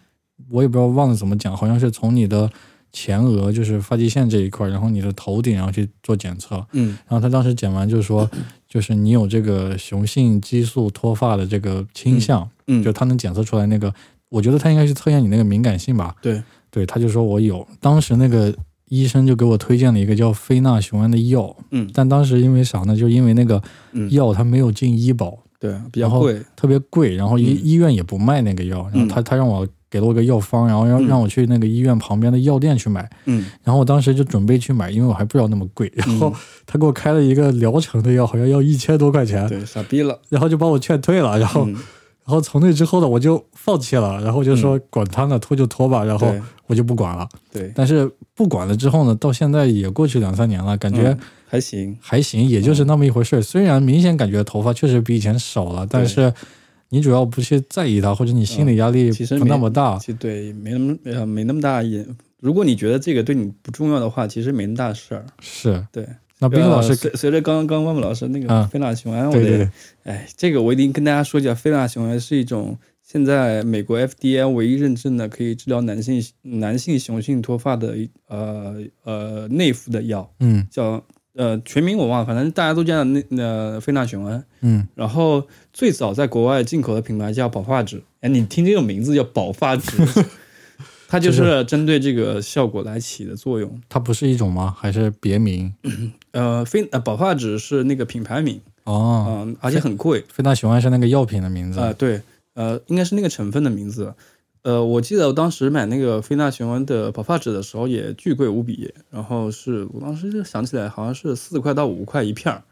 我也不知道忘了怎么讲，好像是从你的前额，就是发际线这一块，然后你的头顶，然后去做检测。嗯然后他当时检完就是说，就是你有这个雄性激素脱发的这个倾向，嗯，就他能检测出来那个，我觉得他应该是测验你那个敏感性吧。对，对，他就说我有，当时那个医生就给我推荐了一个叫非那雄胺的药，嗯但当时因为啥呢？就因为那个嗯，药它没有进医保，对，比较贵。特别贵，然后医、嗯医院也不卖那个药，然后他他让我给了我个药方，然后让嗯。让我去那个医院旁边的药店去买，嗯。然后我当时就准备去买，因为我还不知道那么贵，然后嗯，他给我开了一个疗程的药，好像要一千多块钱，对，傻逼了。然后就把我劝退了，然后、嗯。然后从那之后呢，我就放弃了，然后就说管他呢，脱就脱吧，然后我就不管了。对，但是不管了之后呢，到现在也过去两三年了，感觉嗯还行。还行，也就是那么一回事儿。虽然明显感觉头发确实比以前少了，但是你主要不去在意它，或者你心理压力不嗯其实没那么大，其实对，没那么呃没那么大也。如果你觉得这个对你不重要的话，其实没那么大事儿。是。对，那冰老师呃，随随着刚刚刚万木老师那个嗯非那雄胺，我得对对对，哎，这个我一定跟大家说一下，非那雄胺是一种现在美国 FDA 唯一认证的可以治疗男性男性雄性脱发的一呃呃内服的药，嗯叫呃全名我忘了，反正大家都叫那那非那雄胺。嗯，然后最早在国外进口的品牌叫宝发纸，哎，你听这个名字叫宝发纸，它就是针对这个效果来起的作用。它不是一种吗？还是别名？呃，菲呃保发纸是那个品牌名，哦，嗯、而且很贵。非那雄胺是那个药品的名字。啊、对，呃，应该是那个成分的名字。呃，我记得我当时买那个非那雄胺的保发纸的时候也巨贵无比，然后是我当时就想起来好像是四块到五块一片儿，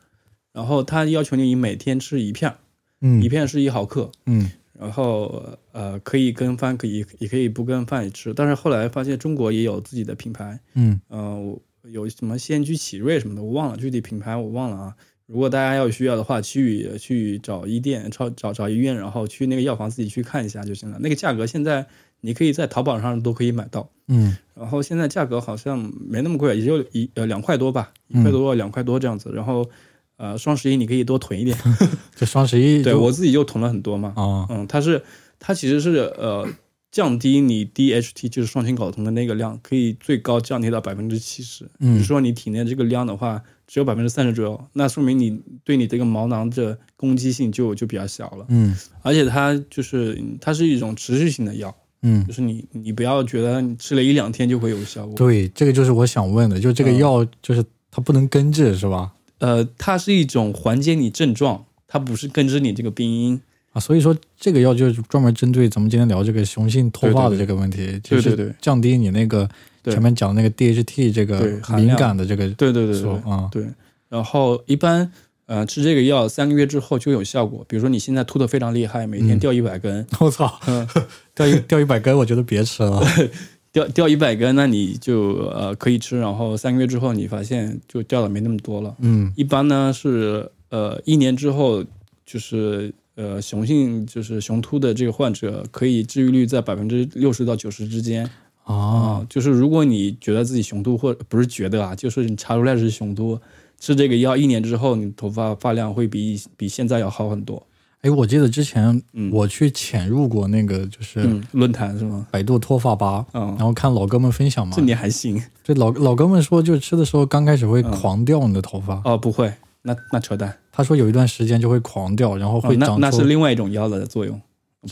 然后他要求你每天吃一片儿，嗯一片是一毫克，嗯然后呃可以跟饭，可以也可以不跟饭吃。但是后来发现中国也有自己的品牌，嗯呃，我有什么仙居启瑞什么的，我忘了具体品牌我忘了啊。如果大家要需要的话，去去找医店、找找找医院，然后去那个药房自己去看一下就行了。那个价格现在你可以在淘宝上都可以买到，嗯然后现在价格好像没那么贵，也就一呃两块多吧，一块多两块多这样子。然后呃双十一你可以多囤一点，就双十一对我自己就囤了很多嘛。啊嗯，它是它其实是呃降低你 DHT 就是双氢睾酮的那个量，可以最高降低到百分之七十。比如嗯说你体内这个量的话只有百分之三十左右，那说明你对你这个毛囊的攻击性就就比较小了。嗯而且它就是它是一种持续性的药，嗯就是你你不要觉得你吃了一两天就会有效果。对，这个就是我想问的，就这个嗯药就是它不能根治是吧？呃，它是一种缓解你症状，它不是根治你这个病因。啊，所以说这个药就是专门针对咱们今天聊这个雄性脱发的这个问题，就是对对对降低你那个前面讲的那个 DHT 这个敏感的这个对对对对啊，对。然后一般呃吃这个药三个月之后就有效果。比如说你现在秃的非常厉害，每天嗯掉一百根，我操，嗯，掉一掉一百根，我觉得别吃了。掉掉一百根，那你就呃可以吃。然后三个月之后你发现就掉的没那么多了。嗯一般呢是呃一年之后就是。呃，雄性就是雄秃的这个患者，可以治愈率在百分之六十到九十之间。啊啊，就是如果你觉得自己雄秃，或不是觉得啊，就是你查出来是雄秃，吃这个药一年之后，你头发发量会比比现在要好很多。哎，我记得之前嗯我去潜入过那个就是嗯，论坛是吗？百度脱发吧，嗯然，后看老哥们分享嘛这，你还行这老老哥们说，就吃的时候刚开始会嗯狂掉你的头发，哦？不会，那那扯淡，他说有一段时间就会狂掉，然后会长出那是另外一种药的作用，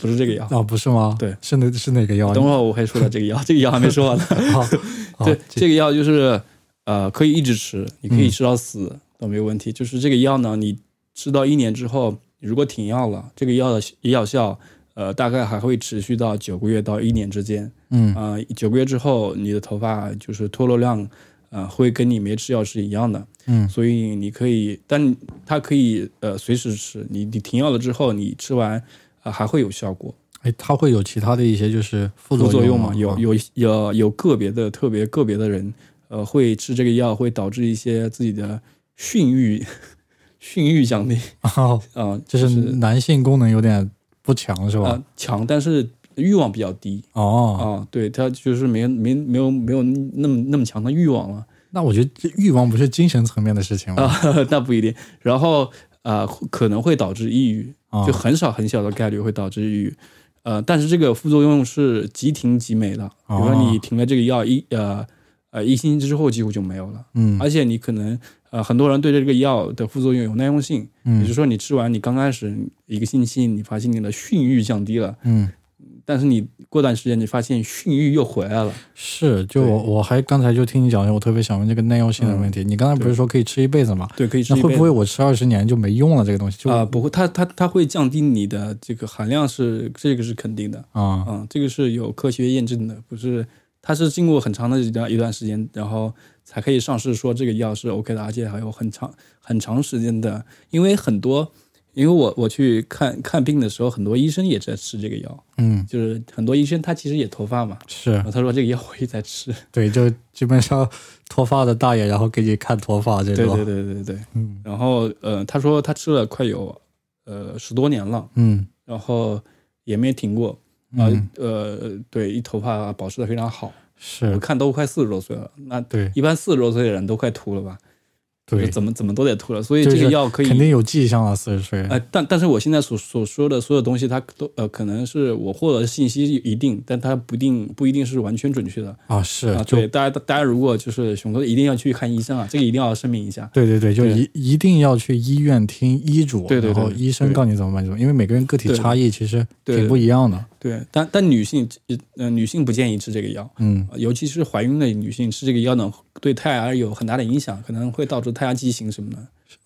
不是这个药。啊，不是吗？对，是哪是哪个药？等会儿我会说到这个药，这个药还没说完呢。好，对，这这个药就是呃可以一直吃，你可以嗯吃到死、都没有问题。就是这个药呢，你吃到一年之后，如果停药了，这个药的药效呃大概还会持续到九个月到一年之间。嗯啊、九个月之后，你的头发就是脱落量。呃，会跟你没吃药是一样的，嗯所以你可以，但它可以呃随时吃。你你停药了之后，你吃完呃、还会有效果。哎，它会有其他的一些就是副副作用吗？嘛，有啊有有有个别的特别个别的人，呃，会吃这个药会导致一些自己的性欲性欲降低啊，啊，就是男性功能有点不强是吧啊？强，但是欲望比较低哦，啊，对他就是没没没有没有那么那么强的欲望了那我觉得这欲望不是精神层面的事情吗？啊，那不一定。然后啊，可能会导致抑郁，啊就很少很小的概率会导致抑郁。呃，但是这个副作用是即停即没的，比如说你哦停了这个药一呃呃一星期之后几乎就没有了。嗯而且你可能呃很多人对这个药的副作用有耐用性，也就是嗯说你吃完你刚开始一个星期你发现你的性欲降低了，嗯，但是你过段时间你发现性欲又回来了，是，就我我还刚才就听你讲，我特别想问这个耐药性的问题。你刚才不是说可以吃一辈子吗？对，可以吃那会一辈子。不会我吃二十年就没用了？这个东西就啊、不会，它它它会降低你的这个含量是这个是肯定的，啊嗯，这个是有科学验证的，不是它是经过很长的一段一段时间，然后才可以上市说这个药是 OK 的，而且还有很长很长时间的，因为很多，因为我我去看看病的时候，很多医生也在吃这个药，嗯。就是很多医生他其实也脱发嘛，是。然后他说这个药我也在吃，对，就基本上脱发的大爷，然后给你看脱发这种。对对对对对，嗯。然后呃他说他吃了快有呃十多年了，嗯。然后也没停过。啊、嗯，呃，对，一头发保持的非常好，是。我看都快四十多岁了，那对。一般四十多岁的人都快秃了吧？就是对，怎么怎么都得吐了，所以这个药可以肯定有迹象了。四十岁，呃，但但是我现在所所说的所有东西，它都呃可能是我获得的信息一定，但它不一定不一定是完全准确的啊是啊。对，大家大家如果就是熊哥一定要去看医生啊，这个一定要声明一下。对对对，就一一定要去医院听医嘱，对对对然后医生告诉你怎么办就怎么，因为每个人个体差异其实挺不一样的。对，但但女性呃女性不建议吃这个药，嗯尤其是怀孕的女性吃这个药呢，对胎儿有很大的影响，可能会导致胎儿畸形什么的。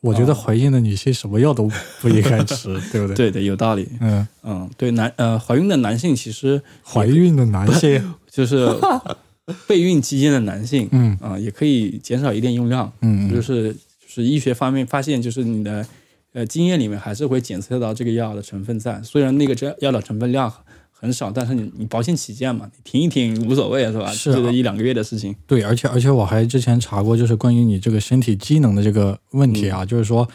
我觉得怀孕的女性什么药都不应该吃，对不对？对对，有道理。嗯，嗯，对男呃怀孕的男性其实怀孕的男性，就是 备孕期间的男性，嗯啊、也可以减少一点用量。嗯嗯就是就是医学方面发现，就是你的呃经验里面还是会检测到这个药的成分在，虽然那个这药的成分量很少，但是你你保险起见嘛，你停一停无所谓是吧？是一两个月的事情。对，而且而且我还之前查过，就是关于你这个身体机能的这个问题嗯啊，就是说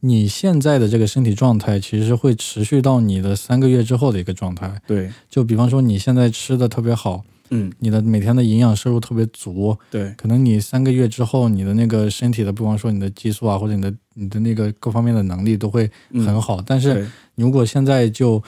你现在的这个身体状态其实会持续到你的三个月之后的一个状态。对，就比方说你现在吃的特别好，嗯，你的每天的营养摄入特别足，对，可能你三个月之后，你的那个身体的，不光说你的激素啊，或者你的你的那个各方面的能力都会很好。但是你如果现在就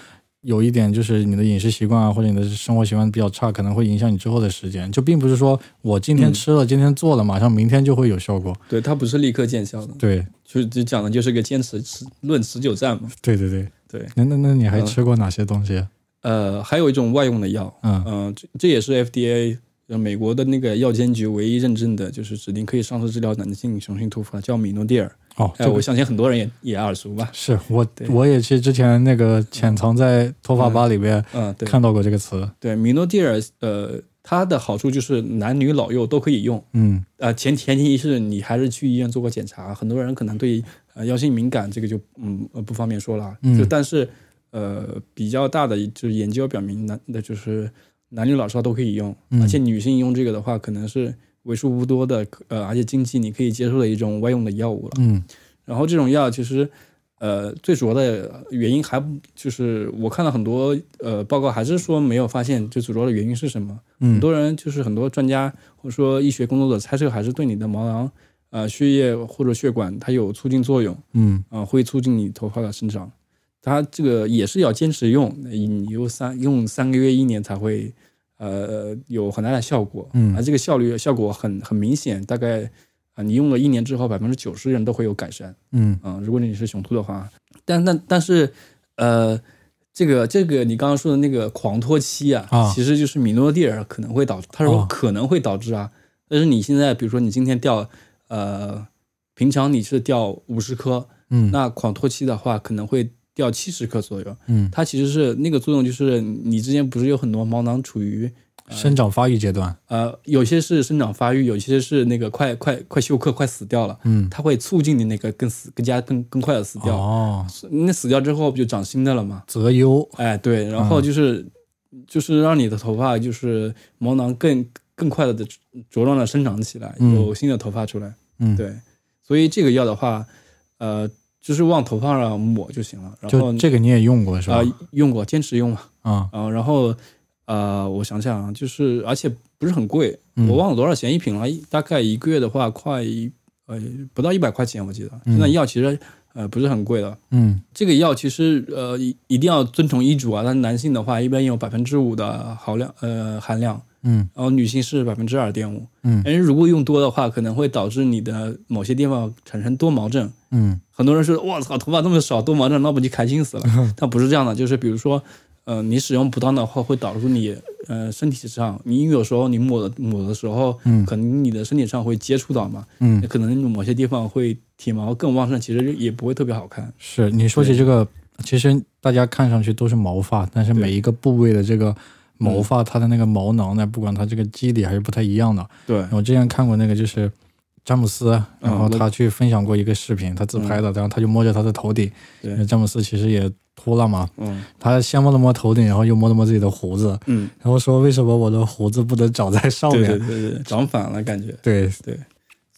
有一点就是你的饮食习惯啊，或者你的生活习惯比较差，可能会影响你之后的时间。就并不是说我今天嗯吃了，今天做了，马上明天就会有效果。对，它不是立刻见效的，对，就就讲的就是个坚持持论持久战嘛。对对对对，那那那你还嗯吃过哪些东西？呃，还有一种外用的药，嗯嗯、这这也是 FDA 呃美国的那个药监局唯一认证的，就是指定可以上市治疗男性雄性突发，叫米诺地尔。哦，哎、这个我相信很多人也也耳熟吧？是我我也是之前那个潜藏在脱发吧里边嗯，对看到过这个词。对，米诺地尔，呃，它的好处就是男女老幼都可以用。嗯呃，前前提是你还是去医院做过检查，很多人可能对呃药性敏感，这个就嗯呃不方便说了。嗯就但是呃比较大的就是研究表明男的就是男女老少都可以用，嗯而且女性用这个的话，可能是为数不多的呃而且经济你可以接受的一种外用的药物了。嗯然后这种药其实，呃，最主要的原因还不就是我看了很多呃报告，还是说没有发现最主要的原因是什么。嗯很嗯多人就是很多专家或者说医学工作者猜测，还是对你的毛囊、呃血液或者血管它有促进作用，嗯啊、会促进你头发的生长。它这个也是要坚持用，你用三用三个月一年才会呃有很大的效果。嗯。而这个效率效果很很明显，大概啊、你用了一年之后，百分之九十人都会有改善。嗯。啊、如果你是雄兔的话，但但但是，呃，这个这个你刚刚说的那个狂脱期啊，啊。其实就是米诺地尔可能会导致，他说哦可能会导致啊，但是你现在比如说你今天掉，呃，平常你是掉五十颗，嗯。那狂脱期的话可能会掉七十克左右，嗯，它其实是那个作用就是你之前不是有很多毛囊处于。生长发育阶段。呃，有些是生长发育，有些是那个快快快休克，快死掉了，嗯它会促进你那个更死更加更更快的死掉。哦，那死掉之后不就长新的了吗？择优。哎，对，然后就是、就是让你的头发就是毛囊更更快的茁壮的生长起来，嗯有新的头发出来。嗯，对，所以这个药的话，呃，就是往头发上抹就行了。然后就这个你也用过是吧啊、？用过，坚持用嘛。啊，啊、然后呃，我想想啊，就是而且不是很贵，嗯我忘了多少钱一瓶了，一大概一个月的话，快一呃不到一百块钱，我记得。嗯现在药其实呃不是很贵的。嗯这个药其实呃一一定要遵从医嘱啊，但男性的话一般有百分之五的毫量呃含量，嗯然后女性是百分之二点五。嗯但是如果用多的话，可能会导致你的某些地方产生多毛症。嗯很多人说我操头发这么少多毛症，那不就开心死了？但不是这样的，就是比如说。呃，你使用不当的话，会导致你呃身体上，你有时候你抹的抹的时候，嗯可能你的身体上会接触到嘛，嗯，可能某些地方会体毛更旺盛，其实也不会特别好看。是你说起这个，其实大家看上去都是毛发，但是每一个部位的这个毛发，它的那个毛囊呢，不管它这个肌理还是不太一样的。对，我之前看过那个就是詹姆斯，然后嗯他去分享过一个视频，他自拍的，然后他就摸着他的头顶，詹姆斯其实也秃了嘛，嗯。他先摸了摸头顶，然后又摸了摸自己的胡子，嗯，然后说为什么我的胡子不能长在上面？对对对，长反了感觉。对。对。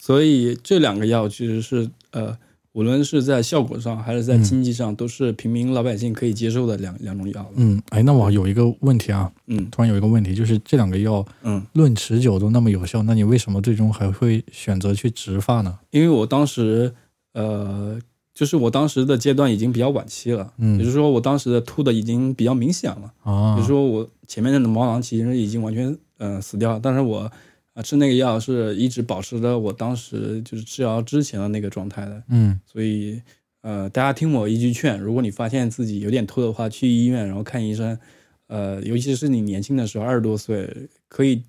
所以这两个药其实是呃，无论是在效果上还是在嗯。经济上，都是平民老百姓可以接受的两两种药。嗯，哎，那我有一个问题啊，嗯。突然有一个问题，就是这两个药嗯，论持久都那么有效，那你为什么最终还会选择去植发呢？因为我当时呃，就是我当时的阶段已经比较晚期了，嗯。也就是说我当时的秃的已经比较明显了，啊，比如说我前面的毛囊其实已经完全呃死掉了，但是我啊、吃那个药是一直保持着我当时就是治疗之前的那个状态的，嗯所以呃，大家听我一句劝，如果你发现自己有点秃的话，去医院然后看医生，呃，尤其是你年轻的时候，二十多岁，可以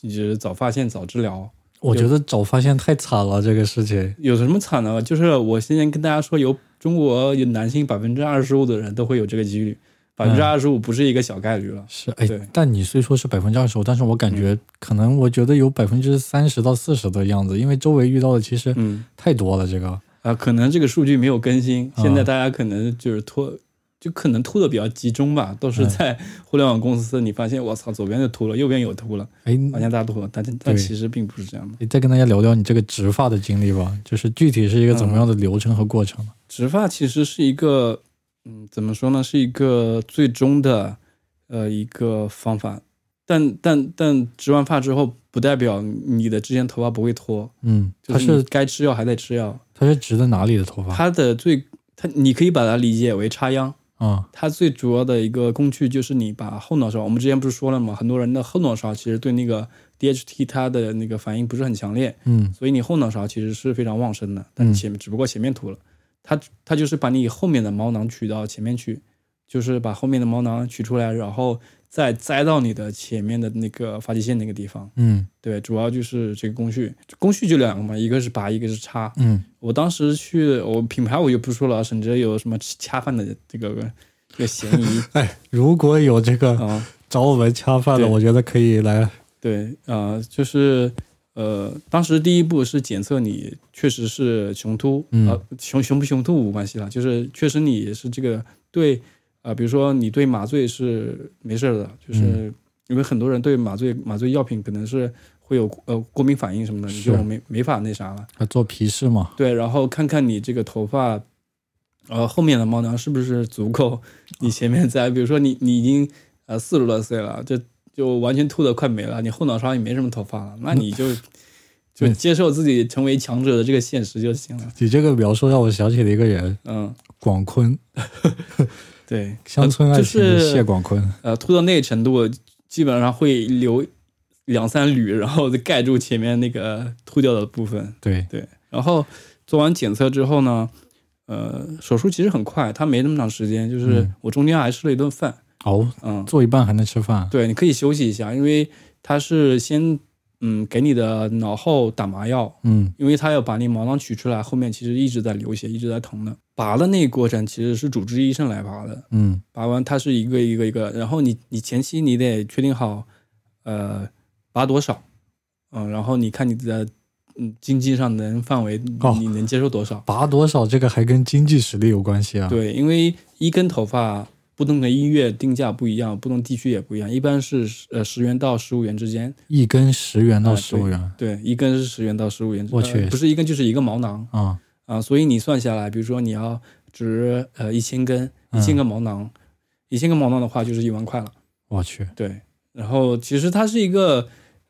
就是早发现早治疗。我觉得早发现太惨了，这个事情。有什么惨的？就是我现在跟大家说，有中国有男性百分之二十五的人都会有这个几率，百分之二十五不是一个小概率了。是哎对，但你虽说是百分之二十五，但是我感觉可能我觉得有百分之三十到四十的样子，因为周围遇到的其实嗯，太多了。这个，啊、可能这个数据没有更新，啊现在大家可能就是秃，就可能秃的比较集中吧，都是嗯在互联网公司，你发现我操，左边就秃了，右边有秃了，哎，发现大家秃了，但但其实并不是这样的。你再跟大家聊聊你这个植发的经历吧，就是具体是一个怎么样的流程和过程呢？植发其实是一个，嗯，怎么说呢，是一个最终的呃一个方法，但但但植完发之后，不代表你的之前头发不会脱，嗯，它就是该吃药还得吃药。它是植的哪里的头发？它的最它你可以把它理解为插秧。啊，它最主要的一个工具就是你把后脑勺，我们之前不是说了吗？很多人的后脑勺其实对那个 DHT 它的那个反应不是很强烈，嗯所以你后脑勺其实是非常旺盛的，但嗯前面、只不过前面秃了。它它就是把你后面的毛囊取到前面去，就是把后面的毛囊取出来，然后再栽到你的前面的那个发际线那个地方。嗯对，主要就是这个工序，工序就两个嘛，一个是拔，一个是插。嗯，我当时去，我品牌我就不说了，省着有什么恰饭的这个这个嫌疑 哎，如果有这个啊。找我们恰饭的，对我觉得可以来。对，啊，就是呃，当时第一步是检测你确实是雄秃，嗯。呃，雄雄不雄秃无关系了，就是确实你是这个对，啊，比如说你对麻醉是没事儿的，就是嗯因为很多人对麻醉麻醉药品可能是会有呃过敏反应什么的，你就没没法那啥了。啊做皮试嘛，对，然后看看你这个头发，呃，后面的毛囊是不是足够你前面在，比如说你你已经呃四十多岁了，就就完全秃的快没了，你后脑勺也没什么头发了，那你就就接受自己成为强者的这个现实就行了。你这个描述让我想起了一个人，嗯，广坤，对，乡村爱就情的是谢广坤。呃秃到那个程度，基本上会留两三缕，然后再盖住前面那个秃掉的部分。对，对，然后做完检测之后呢，呃，手术其实很快，他没那么长时间，就是嗯。我中间还吃了一顿饭，哦，嗯，做一半还能吃饭。对，你可以休息一下，因为它是先嗯给你的脑后打麻药，嗯因为它要把你毛囊取出来，后面其实一直在流血，一直在疼的。拔的那个过程其实是主治医生来拔的，嗯拔完它是一个一个一个，然后你你前期你得确定好，呃，拔多少，嗯，然后你看你的嗯经济上能范围，哦你能接受多少？拔多少这个还跟经济实力有关系啊。，对，因为一根头发不同的音乐定价不一样，不同地区也不一样，一般是呃十元到十五元之间。一根十元到啊十五元对，一根是十元到十五元。我去呃不是一根就是一个毛囊啊，啊，所以你算下来，比如说你要值呃一千根，一千个毛囊，一千个毛囊的话就是一万块了。我去，对，然后其实它是一个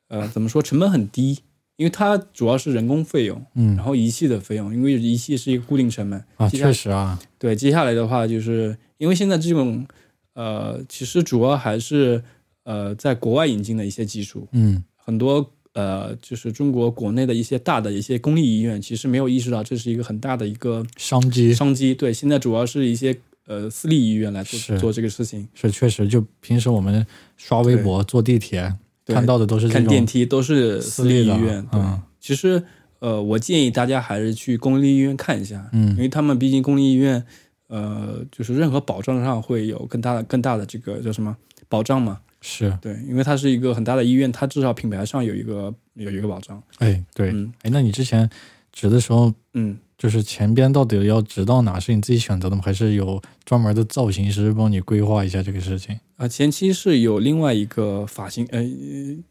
呃怎么说成本很低，因为它主要是人工费用，嗯然后仪器的费用，因为仪器是一个固定成本。啊，确实啊，对，接下来的话就是因为现在这种呃，其实主要还是呃在国外引进的一些技术，嗯很多呃就是中国国内的一些大的一些公立医院其实没有意识到这是一个很大的一个商机商机。对，现在主要是一些呃私立医院来做做这个事情，是确实，就平时我们刷微博、坐地铁对看到的都是看电梯都是私立医院。对，嗯其实呃，我建议大家还是去公立医院看一下，因嗯为他们毕竟公立医院，呃，就是任何保障上会有更大的、更大的这个叫什么保障嘛？是，对，因为它是一个很大的医院，它至少品牌上有一个有一个保障。哎对，嗯哎，那你之前植的时候，嗯，就是前边到底要植到哪是你自己选择的吗？还是有专门的造型师帮你规划一下这个事情？啊，前期是有另外一个发型，呃，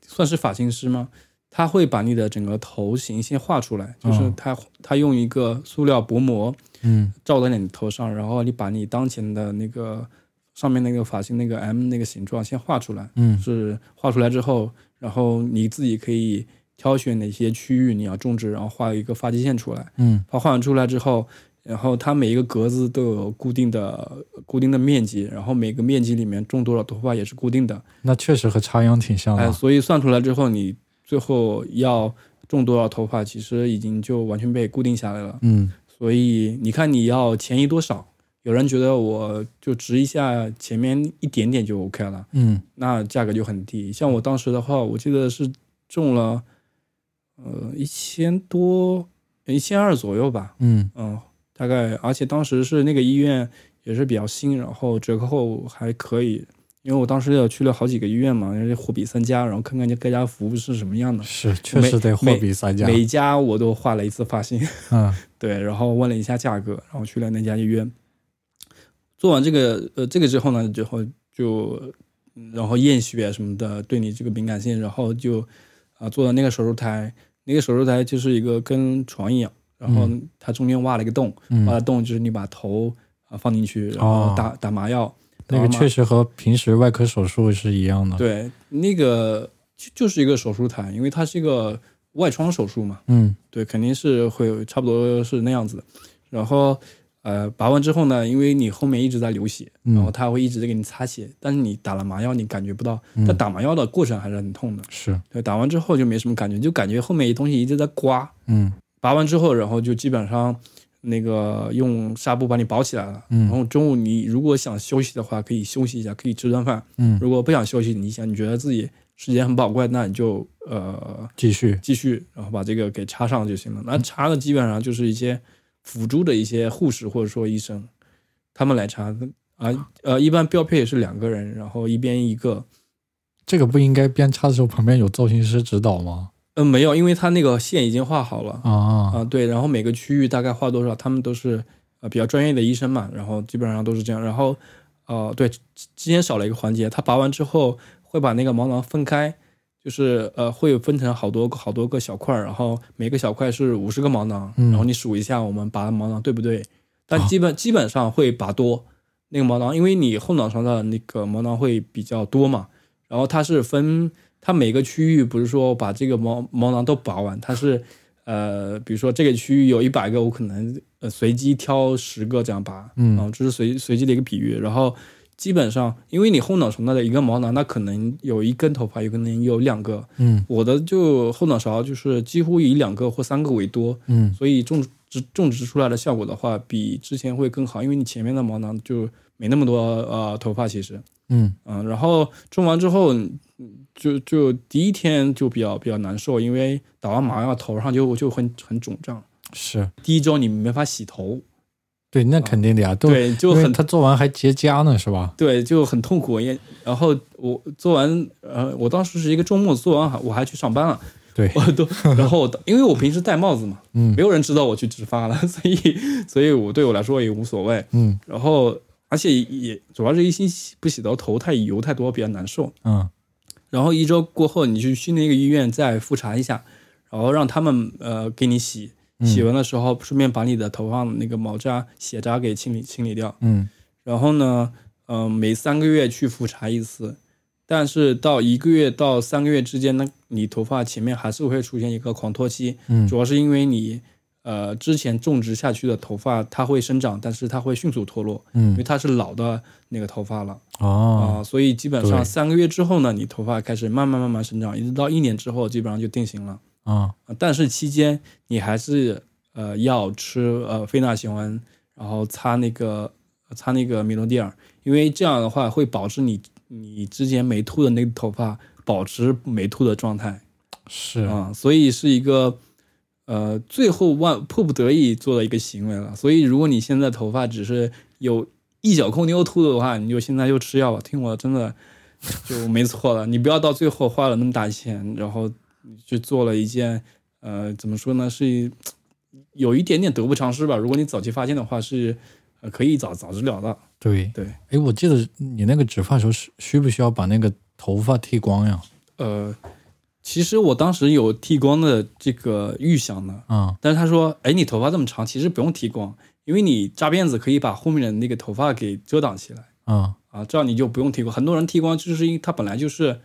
算是发型师吗？他会把你的整个头型先画出来，就是哦他他用一个塑料薄膜嗯罩在你头上，然后你把你当前的那个上面那个发型那个 M 那个形状先画出来，嗯是画出来之后，然后你自己可以挑选哪些区域你要种植，然后画一个发际线出来。嗯它画完出来之后，然后它每一个格子都有固定的固定的面积，然后每个面积里面种多少头发也是固定的。那确实和插秧挺像的哎，的。所以算出来之后，你最后要种多少头发，其实已经就完全被固定下来了。嗯所以你看你要前移多少？有人觉得我就植一下前面一点点就 OK 了，嗯那价格就很低。像我当时的话，我记得是种了呃一千多，一千二左右吧，嗯嗯，大概，而且当时是那个医院也是比较新，然后折扣还可以，因为我当时也去了好几个医院嘛，人家货比三家，然后看看这各家服务是什么样的。是，确实得货比三家。每一家我都画了一次发型，嗯，对，然后问了一下价格，然后去了那家医院。做完这个呃这个之后呢，之后就然后验血什么的，对你这个敏感性，然后就啊做了那个手术台，那个手术台就是一个跟床一样，然后它中间挖了一个洞，挖了洞就是你把头啊放进去，然后打打麻药。那个确实和平时外科手术是一样的。对，那个就就是一个手术台，因为它是一个外创手术嘛。嗯，对，肯定是会差不多是那样子的。然后。呃，拔完之后呢，因为你后面一直在流血，然后他会一直在给你擦血，但是你打了麻药，你感觉不到。但打麻药的过程还是很痛的。是对，打完之后就没什么感觉，就感觉后面一东西一直在刮。嗯，拔完之后，然后就基本上那个用纱布把你包起来了。嗯，然后中午你如果想休息的话，可以休息一下，可以吃顿饭。嗯，如果不想休息，你想你觉得自己时间很宝贵，那你就呃继续继续，然后把这个给插上就行了。那插的基本上就是一些。辅助的一些护士或者说医生，他们来插啊呃，一般标配也是两个人，然后一边一个。这个不应该边插的时候旁边有造型师指导吗？嗯，没有，因为他那个线已经画好了啊啊对，然后每个区域大概画多少，他们都是呃比较专业的医生嘛，然后基本上都是这样。然后呃对，之前少了一个环节，他拔完之后会把那个毛囊分开。就是呃，会分成好多好多个小块，然后每个小块是五十个毛囊，然后你数一下，我们拔的毛囊对不对？但基本基本上会拔多那个毛囊，因为你后脑勺的那个毛囊会比较多嘛。然后它是分，它每个区域不是说把这个毛毛囊都拔完，它是呃，比如说这个区域有一百个，我可能呃随机挑十个这样拔，嗯，这是随随机的一个比喻，然后。基本上，因为你后脑勺的一个毛囊，那可能有一根头发，有可能有两个。嗯，我的就后脑勺就是几乎以两个或三个为多。嗯，所以种植种植出来的效果的话，比之前会更好，因为你前面的毛囊就没那么多呃头发，其实。嗯嗯，然后种完之后，就就第一天就比较比较难受，因为打完麻药头上就就很很肿胀。是，第一周你没法洗头。对，那肯定的呀，对，就很他做完还结痂呢，是吧？对，就很痛苦。也然后我做完，呃，我当时是一个周末做完，我还去上班了。对，我都，然后因为我平时戴帽子嘛，嗯，没有人知道我去植发了，所以，所以我对我来说也无所谓。嗯，然后而且也主要是一星期不洗头，头太油太多，比较难受。嗯，然后一周过后，你去去那个医院再复查一下，然后让他们呃给你洗。洗完的时候，顺便把你的头上那个毛渣、血渣给清理清理掉。嗯，然后呢，嗯，每三个月去复查一次，但是到一个月到三个月之间呢，你头发前面还是会出现一个狂脱期。嗯，主要是因为你呃之前种植下去的头发它会生长，但是它会迅速脱落。嗯，因为它是老的那个头发了。哦，啊，所以基本上三个月之后呢，你头发开始慢慢慢慢生长，一直到一年之后，基本上就定型了。啊，但是期间你还是呃要吃呃非那雄胺，然后擦那个擦那个米诺地尔，因为这样的话会保持你你之前没秃的那个头发保持没秃的状态。是啊，所以是一个呃最后万迫不得已做的一个行为了。所以如果你现在头发只是有一小空妞秃的话，你就现在就吃药吧，听我真的就没错了。你不要到最后花了那么大钱，然后。去做了一件，呃，怎么说呢？是有一点点得不偿失吧。如果你早期发现的话，是呃可以早早治疗的。对对，哎，我记得你那个植发时候是需不需要把那个头发剃光呀？呃，其实我当时有剃光的这个预想的，嗯，但是他说，哎，你头发这么长，其实不用剃光，因为你扎辫子可以把后面的那个头发给遮挡起来，嗯啊，这样你就不用剃光。很多人剃光就是因为他本来就是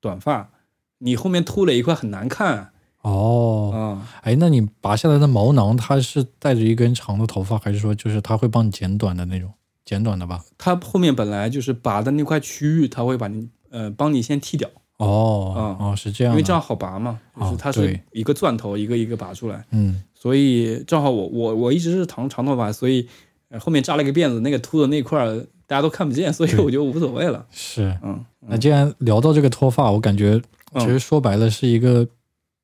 短发。你后面秃了一块很难看哦，啊，哎，那你拔下来的毛囊，它是带着一根长的头发，还是说就是它会帮你剪短的那种，剪短的吧？它后面本来就是拔的那块区域，它会把你呃帮你先剃掉。哦，哦，是这样，因为这样好拔嘛，就是它是一个钻头一个一个拔出来。嗯，所以正好我我我一直是长长头发，所以后面扎了一个辫子，那个秃的那块大家都看不见，所以我就无所谓了。是，嗯，那既然聊到这个脱发，我感觉。其实说白了是一个，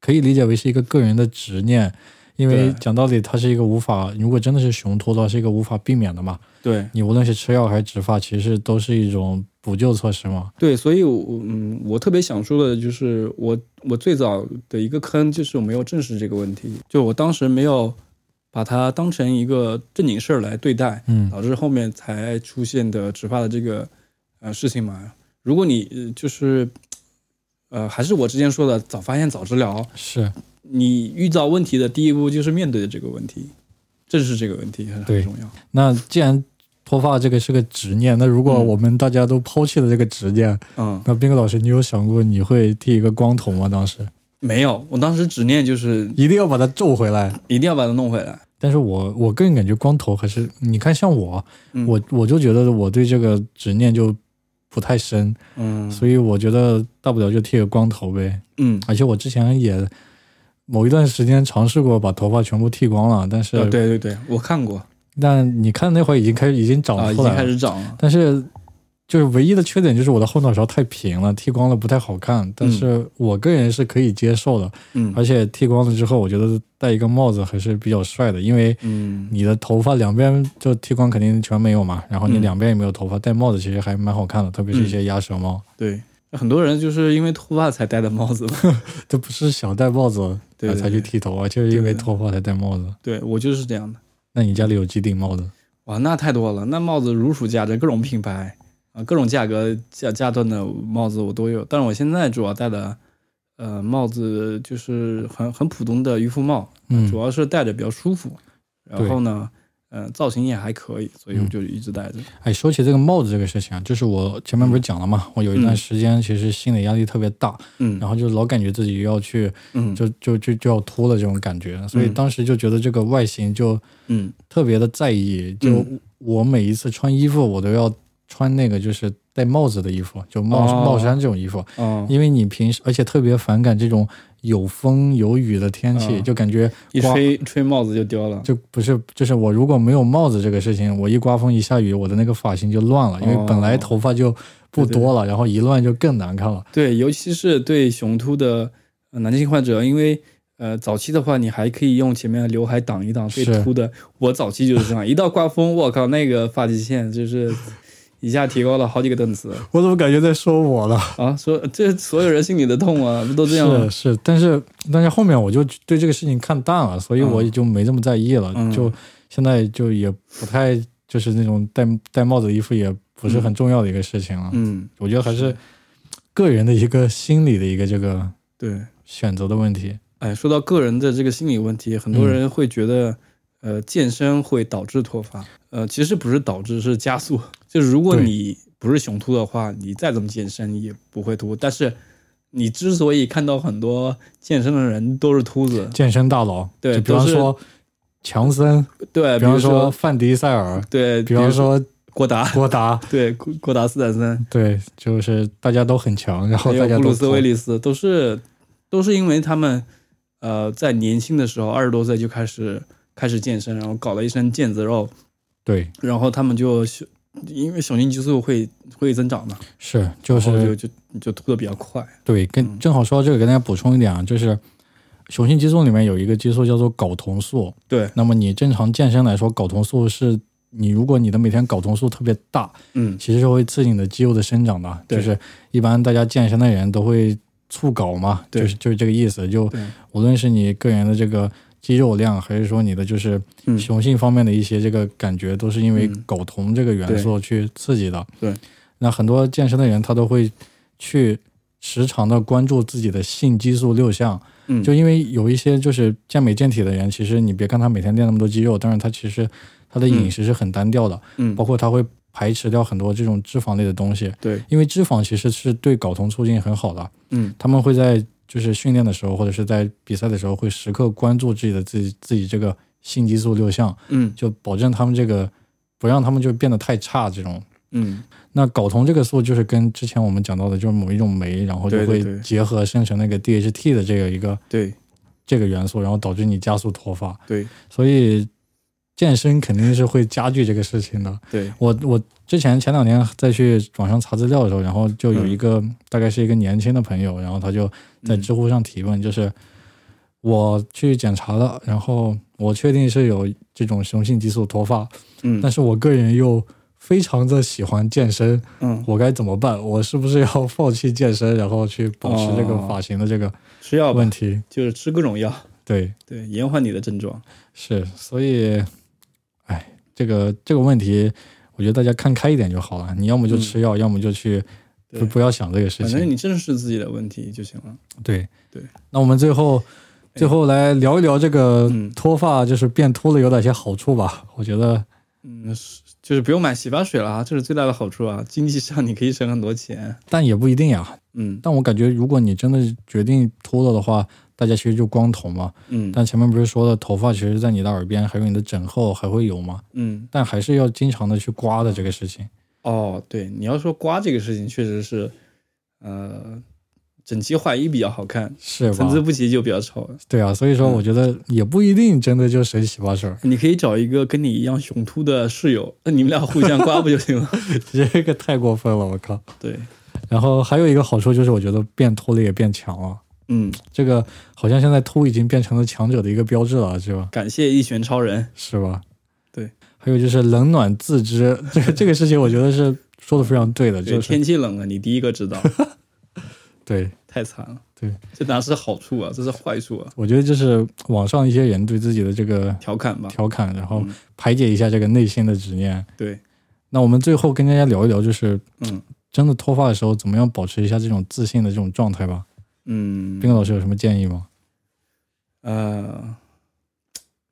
可以理解为是一个个人的执念，因为讲道理，它是一个无法，如果真的是雄脱的话，是一个无法避免的嘛。对你无论是吃药还是植发，其实都是一种补救措施嘛。对，所以我嗯，我特别想说的就是我我最早的一个坑就是我没有正视这个问题，就我当时没有把它当成一个正经事儿来对待，嗯导致后面才出现的植发的这个呃事情嘛。如果你呃就是呃还是我之前说的早发现早治疗，是你遇到问题的第一步就是面对这个问题，正视这个问题很很重要。那既然脱发这个是个执念，那如果嗯我们大家都抛弃了这个执念，嗯，那斌哥老师，你有想过你会剃一个光头吗？当时没有，我当时执念就是一定要把它皱回来。一定要把它弄回来。但是我我个人感觉光头还是，你看像我，嗯我我就觉得我对这个执念就不太深，嗯所以我觉得大不了就剃个光头呗。嗯，而且我之前也某一段时间尝试过把头发全部剃光了，但是、呃，对对对，我看过。但你看那会儿已经开始已经长啊，已出来了，经开始长了。但是就是唯一的缺点就是我的后脑勺太平了，剃光了不太好看。但是我个人是可以接受的，嗯。而且剃光了之后，我觉得戴一个帽子还是比较帅的，因为嗯。你的头发两边就剃光肯定全没有嘛，然后你嗯。两边也没有头发，戴帽子其实还蛮好看的，特别是一些鸭舌帽。对，很多人就是因为脱发才戴的帽子嘛。这不是想戴帽子对对才去剃头啊，就是因为脱发才戴帽子。对我就是这样的。那你家里有几顶帽子？哇，那太多了，那帽子如数家珍，各种品牌啊，各种价格价价段的帽子我都有。但是我现在主要戴的，呃，帽子就是很很普通的渔夫帽，嗯主要是戴着比较舒服。然后呢，呃，造型也还可以，所以我就一直戴着。哎，说起这个帽子这个事情啊，就是我前面不是讲了嘛，我有一段嗯。时间其实心理压力特别大，嗯，然后就老感觉自己要去嗯。就就就就要秃了这种感觉，所以嗯。当时就觉得这个外形就嗯。特别的在意，就嗯。我每一次穿衣服我都要穿那个就是戴帽子的衣服，就帽、哦。帽衫这种衣服，哦，因为你平时而且特别反感这种有风有雨的天气，嗯就感觉一吹吹帽子就掉了。就不是，就是我如果没有帽子这个事情，我一刮风一下雨，我的那个发型就乱了，因为本来头发就不多了，然后一乱就更难看了。对，尤其是对雄秃的呃男性患者，因为呃早期的话，你还可以用前面的刘海挡一挡被是秃的。我早期就是这样，一到刮风，我靠，那个发际线就是一下提高了好几个档次我怎么感觉在说我了？啊！说这所有人心里的痛啊，不都这样吗是？是，但是但是后面我就对这个事情看淡了，所以我也就没这么在意了，嗯就现在就也不太就是那种戴戴帽子的衣服也不是很重要的一个事情了。嗯，我觉得还是个人的一个心理的一个这个对。选择的问题。哎，说到个人的这个心理问题，很多嗯人会觉得，呃，健身会导致脱发，呃，其实不是导致，是加速。就是如果你不是雄秃的话，你再怎么健身你也不会秃。但是你之所以看到很多健身的人都是秃子，健身大佬，对就比方说强森，对，比方说说，范迪塞尔，对，比方说郭达，郭达，对，郭郭达斯坦森，对，就是大家都很强，然后还大家都有布鲁斯威利斯，都是都是因为他们，呃，在年轻的时候，二十多岁就开始开始健身，然后搞了一身腱子肉，对，然后他们就雄因为雄性激素会会增长嘛，是就是就就就吐的比较快。对，跟嗯。正好说到这个，跟大家补充一点啊，就是雄性激素里面有一个激素叫做睾酮素。对，那么你正常健身来说，睾酮素是你如果你的每天睾酮素特别大，嗯。其实是会刺激你的肌肉的生长的。对。就是一般大家健身的人都会促睾嘛，对。就是就是这个意思。就，无论是你个人的这个肌肉量，还是说你的就是嗯。雄性方面的一些这个感觉，都是因为嗯。睾酮这个元素去刺激的。对，那很多健身的人他都会去时常的关注自己的性激素六项，嗯，就因为有一些就是健美健体的人，其实你别看他每天练那么多肌肉，但是他其实他的饮食是很单调的，嗯。包括他会排斥掉很多这种脂肪类的东西，对，因为脂肪其实是对睾酮促进很好的。嗯。他们会在就是训练的时候，或者是在比赛的时候，会时刻关注自己的自己自己这个性激素六项，嗯。就保证他们这个不让他们就变得太差这种。嗯。那睾酮这个素就是跟之前我们讲到的，就是某一种酶，然后就会结合生成那个 DHT 的这个一个对。这个元素，然后导致你加速脱发。对。所以健身肯定是会加剧这个事情的。对，我我之前前两年再去网上查资料的时候，然后就有一个、大概是一个年轻的朋友，然后他就在知乎上提问，就是我去检查了，然后我确定是有这种雄性激素脱发，嗯但是我个人又非常的喜欢健身，嗯，我该怎么办？我是不是要放弃健身，然后去保持这个哦发型的这个吃药问，题？就是吃各种药，对，对，延缓你的症状。是，所以，哎，这个这个问题，我觉得大家看开一点就好了。你要么就吃药，要么就去就不不要想这个事情。反正你正视自己的问题就行了。对对。那我们最后最后来聊一聊这个嗯脱发，就是变秃了有哪些好处吧？我觉得，嗯，是就是不用买洗发水了啊，这是最大的好处啊，经济上你可以省很多钱。但也不一定呀。嗯但我感觉，如果你真的决定秃了的话，大家其实就光头嘛。嗯但前面不是说了，头发其实在你的耳边还有你的枕后还会有吗？嗯，但还是要经常的去刮的这个事情。哦，对，你要说刮这个事情，确实是，呃，整齐划一比较好看，是吧参？差不齐就比较丑。对啊，所以说嗯我觉得也不一定真的就谁洗发水儿，你可以找一个跟你一样雄秃的室友，那你们俩互相刮不就行了？这个太过分了，我靠！对，然后还有一个好处就是，我觉得变秃了也变强了。嗯，这个好像现在秃已经变成了强者的一个标志了，是吧？感谢一拳超人。是吧？对。还有就是冷暖自知，这个 这个事情我觉得是说的非常对的，就是天气冷了，你第一个知道，对，太惨了。对，这哪是好处啊，这是坏处啊，我觉得就是网上一些人对自己的这个调侃吧。调侃，然后嗯排解一下这个内心的执念。对，那我们最后跟大家聊一聊，就是嗯真的脱发的时候，怎么样保持一下这种自信的这种状态吧？嗯，冰哥老师有什么建议吗？呃，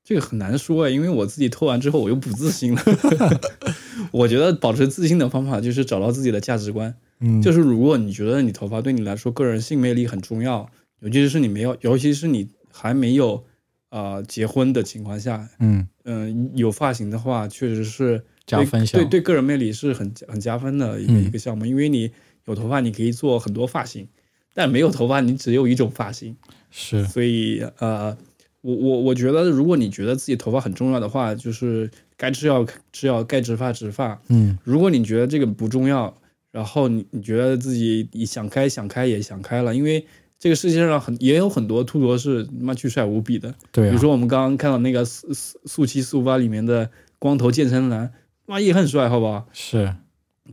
这个很难说啊，因为我自己脱完之后我又不自信了。我觉得保持自信的方法就是找到自己的价值观。嗯，就是如果你觉得你头发对你来说个人性魅力很重要，尤其是你没有，尤其是你还没有呃结婚的情况下，嗯，嗯、有发型的话，确实是加分项对对个人魅力是很很加分的一个、嗯一个项目，因为你有头发，你可以做很多发型，但没有头发，你只有一种发型。是，所以呃，我我我觉得，如果你觉得自己头发很重要的话，就是该吃药吃药，该植发植发。嗯如果你觉得这个不重要，然后你你觉得自己你想开想开也想开了，因为这个世界上很也有很多秃头是妈巨帅无比的，对啊比如，说我们刚刚看到那个速速速七速八里面的光头健身男，妈也很帅，好不好？是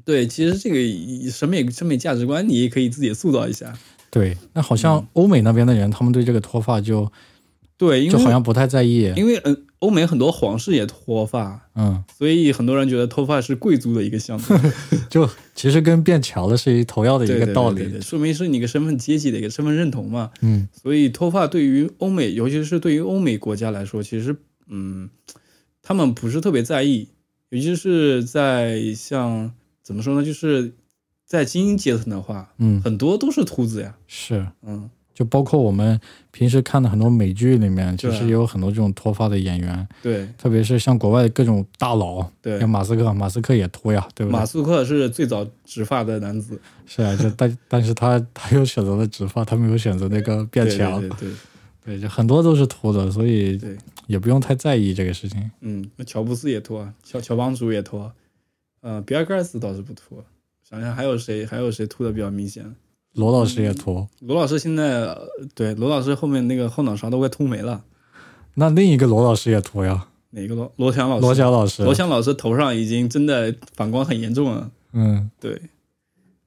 对，其实这个审美审美价值观你也可以自己塑造一下。对。那好嗯像欧美那边的人，他们对这个脱发就对，因为就好像不太在意。因为嗯，欧美很多皇室也脱发，嗯，所以很多人觉得脱发是贵族的一个象征，就其实跟变强了是一同样的一个道理。对对对对说明是你一个身份阶级的一个身份认同嘛。嗯所以脱发对于欧美，尤其是对于欧美国家来说，其实嗯，他们不是特别在意，尤其是在像怎么说呢，就是在精英阶层的话，嗯，很多都是秃子呀。是。嗯，就包括我们平时看的很多美剧里面，其实也有很多这种脱发的演员，对特别是像国外的各种大佬，对像，马斯克，马斯克也秃呀，对不对马？斯克是最早植发的男子，是啊，就但但是他他又选择了植发，他没有选择那个变强，对对对，对，就很多都是秃的，所以也不用太在意这个事情。嗯，那乔布斯也脱，乔乔帮主也脱，呃，比尔盖茨倒是不秃。想想还有谁，还有谁秃的比较明显？罗老师也秃，罗老师现在，呃对，罗老师后面那个后脑勺都快秃没了。那另一个罗老师也秃呀，哪个罗？罗翔老师。罗翔老师，罗翔老师头上已经真的反光很严重了。嗯，对，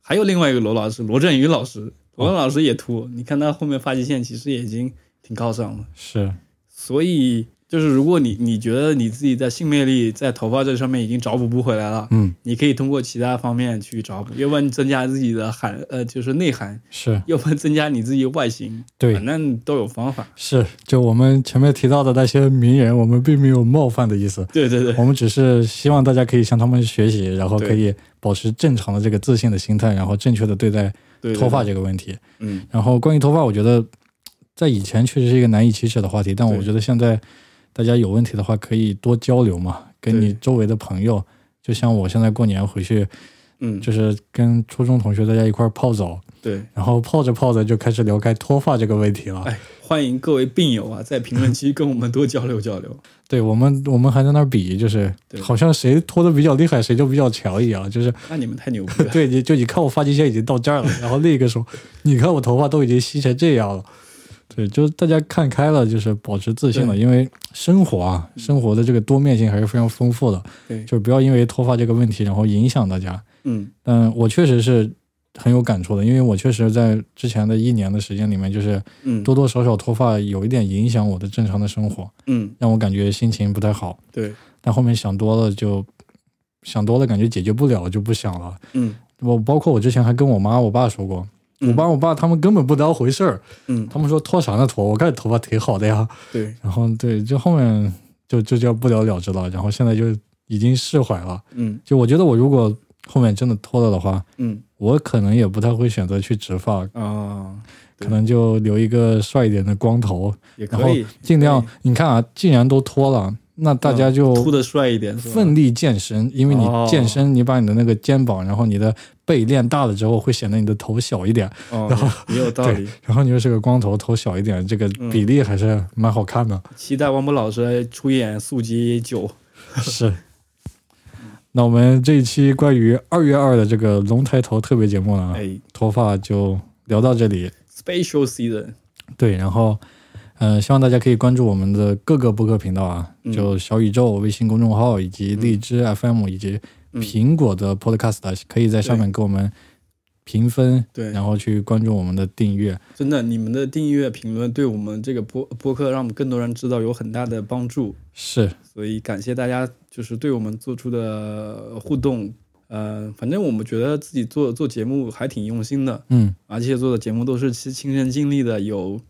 还有另外一个罗老师，罗振宇老师，罗哦老师也秃，你看他后面发际线其实也已经挺靠上了。是，所以就是如果你你觉得你自己在性魅力在头发这上面已经找补不回来了，嗯，你可以通过其他方面去找补，要不然增加自己的含呃就是内涵，是要不然增加你自己外形，对反，正都有方法。是，就我们前面提到的那些名人，我们并没有冒犯的意思，对对对我们只是希望大家可以向他们学习，然后可以保持正常的这个自信的心态，然后正确的对待对，脱发这个问题。嗯然后关于脱发，我觉得在以前确实是一个难以启齿的话题，但我觉得现在大家有问题的话可以多交流嘛，跟你周围的朋友，就像我现在过年回去，嗯，就是跟初中同学大家一块儿泡澡，对。然后泡着泡着就开始聊开脱发这个问题了。哎，欢迎各位病友啊，在评论区跟我们多交流交流。对我们，我们还在那儿比，就是好像谁脱的比较厉害，谁就比较强一样，就是那你们太牛逼了。对，你就你看我发际线已经到这儿了，然后另一个说，你看我头发都已经稀成这样了，对，就是大家看开了，就是保持自信了，因为生活啊，生活的这个多面性还是非常丰富的，对，就不要因为脱发这个问题然后影响大家。嗯。但我确实是很有感触的，因为我确实在之前的一年的时间里面，就是嗯。多多少少脱发有一点影响我的正常的生活，嗯，让我感觉心情不太好。对，但后面想多了就想多了，感觉解决不了就不想了。嗯。我包括我之前还跟我妈我爸说过，嗯我爸我爸他们根本不当回事儿，嗯，他们说脱啥呢脱，我看头发挺好的呀。对，然后对，就后面就就叫不了了之了，然后现在就已经释怀了。嗯就我觉得我如果后面真的脱了的话，嗯我可能也不太会选择去植发，啊，对可能就留一个帅一点的光头，然后也可以，尽量你看啊，既然都脱了，那大家就嗯秃的帅一点，奋力健身，因为你哦健身，你把你的那个肩膀，然后你的背练大了之后，会显得你的头小一点，哦然后，也有道理。然后你又是个光头，头小一点，这个嗯比例还是蛮好看的。期待王博老师出演速激九。是。那我们这一期关于二月二的这个龙抬头特别节目呢，哎脱发就聊到这里。，Special Season，对，然后，呃，希望大家可以关注我们的各个播客频道啊，嗯就小宇宙微信公众号，以及荔枝 FM，以及嗯苹果的 Podcast，可以在上面给我们评分，对，然后去关注我们的订阅。真的，你们的订阅评论对我们这个播播客，让我们更多人知道有很大的帮助。是，所以感谢大家，就是对我们做出的互动。呃，反正我们觉得自己做做节目还挺用心的，嗯，而且做的节目都是亲亲身经历的，有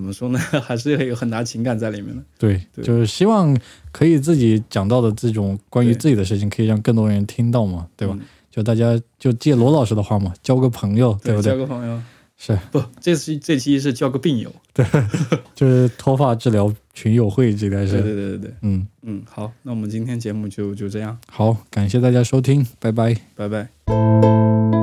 怎么说呢，还是有很大情感在里面的。对，对就是希望可以自己讲到的这种关于自己的事情，可以让更多人听到嘛，对吧？嗯就大家就借罗老师的话嘛，交个朋友，对不对交？个朋友。是，不，这期这期是交个病友。对 就是脱发治疗群友会，这该对是，对对对对，嗯，嗯，好，那我们今天节目就就这样，好，感谢大家收听，拜拜。拜拜。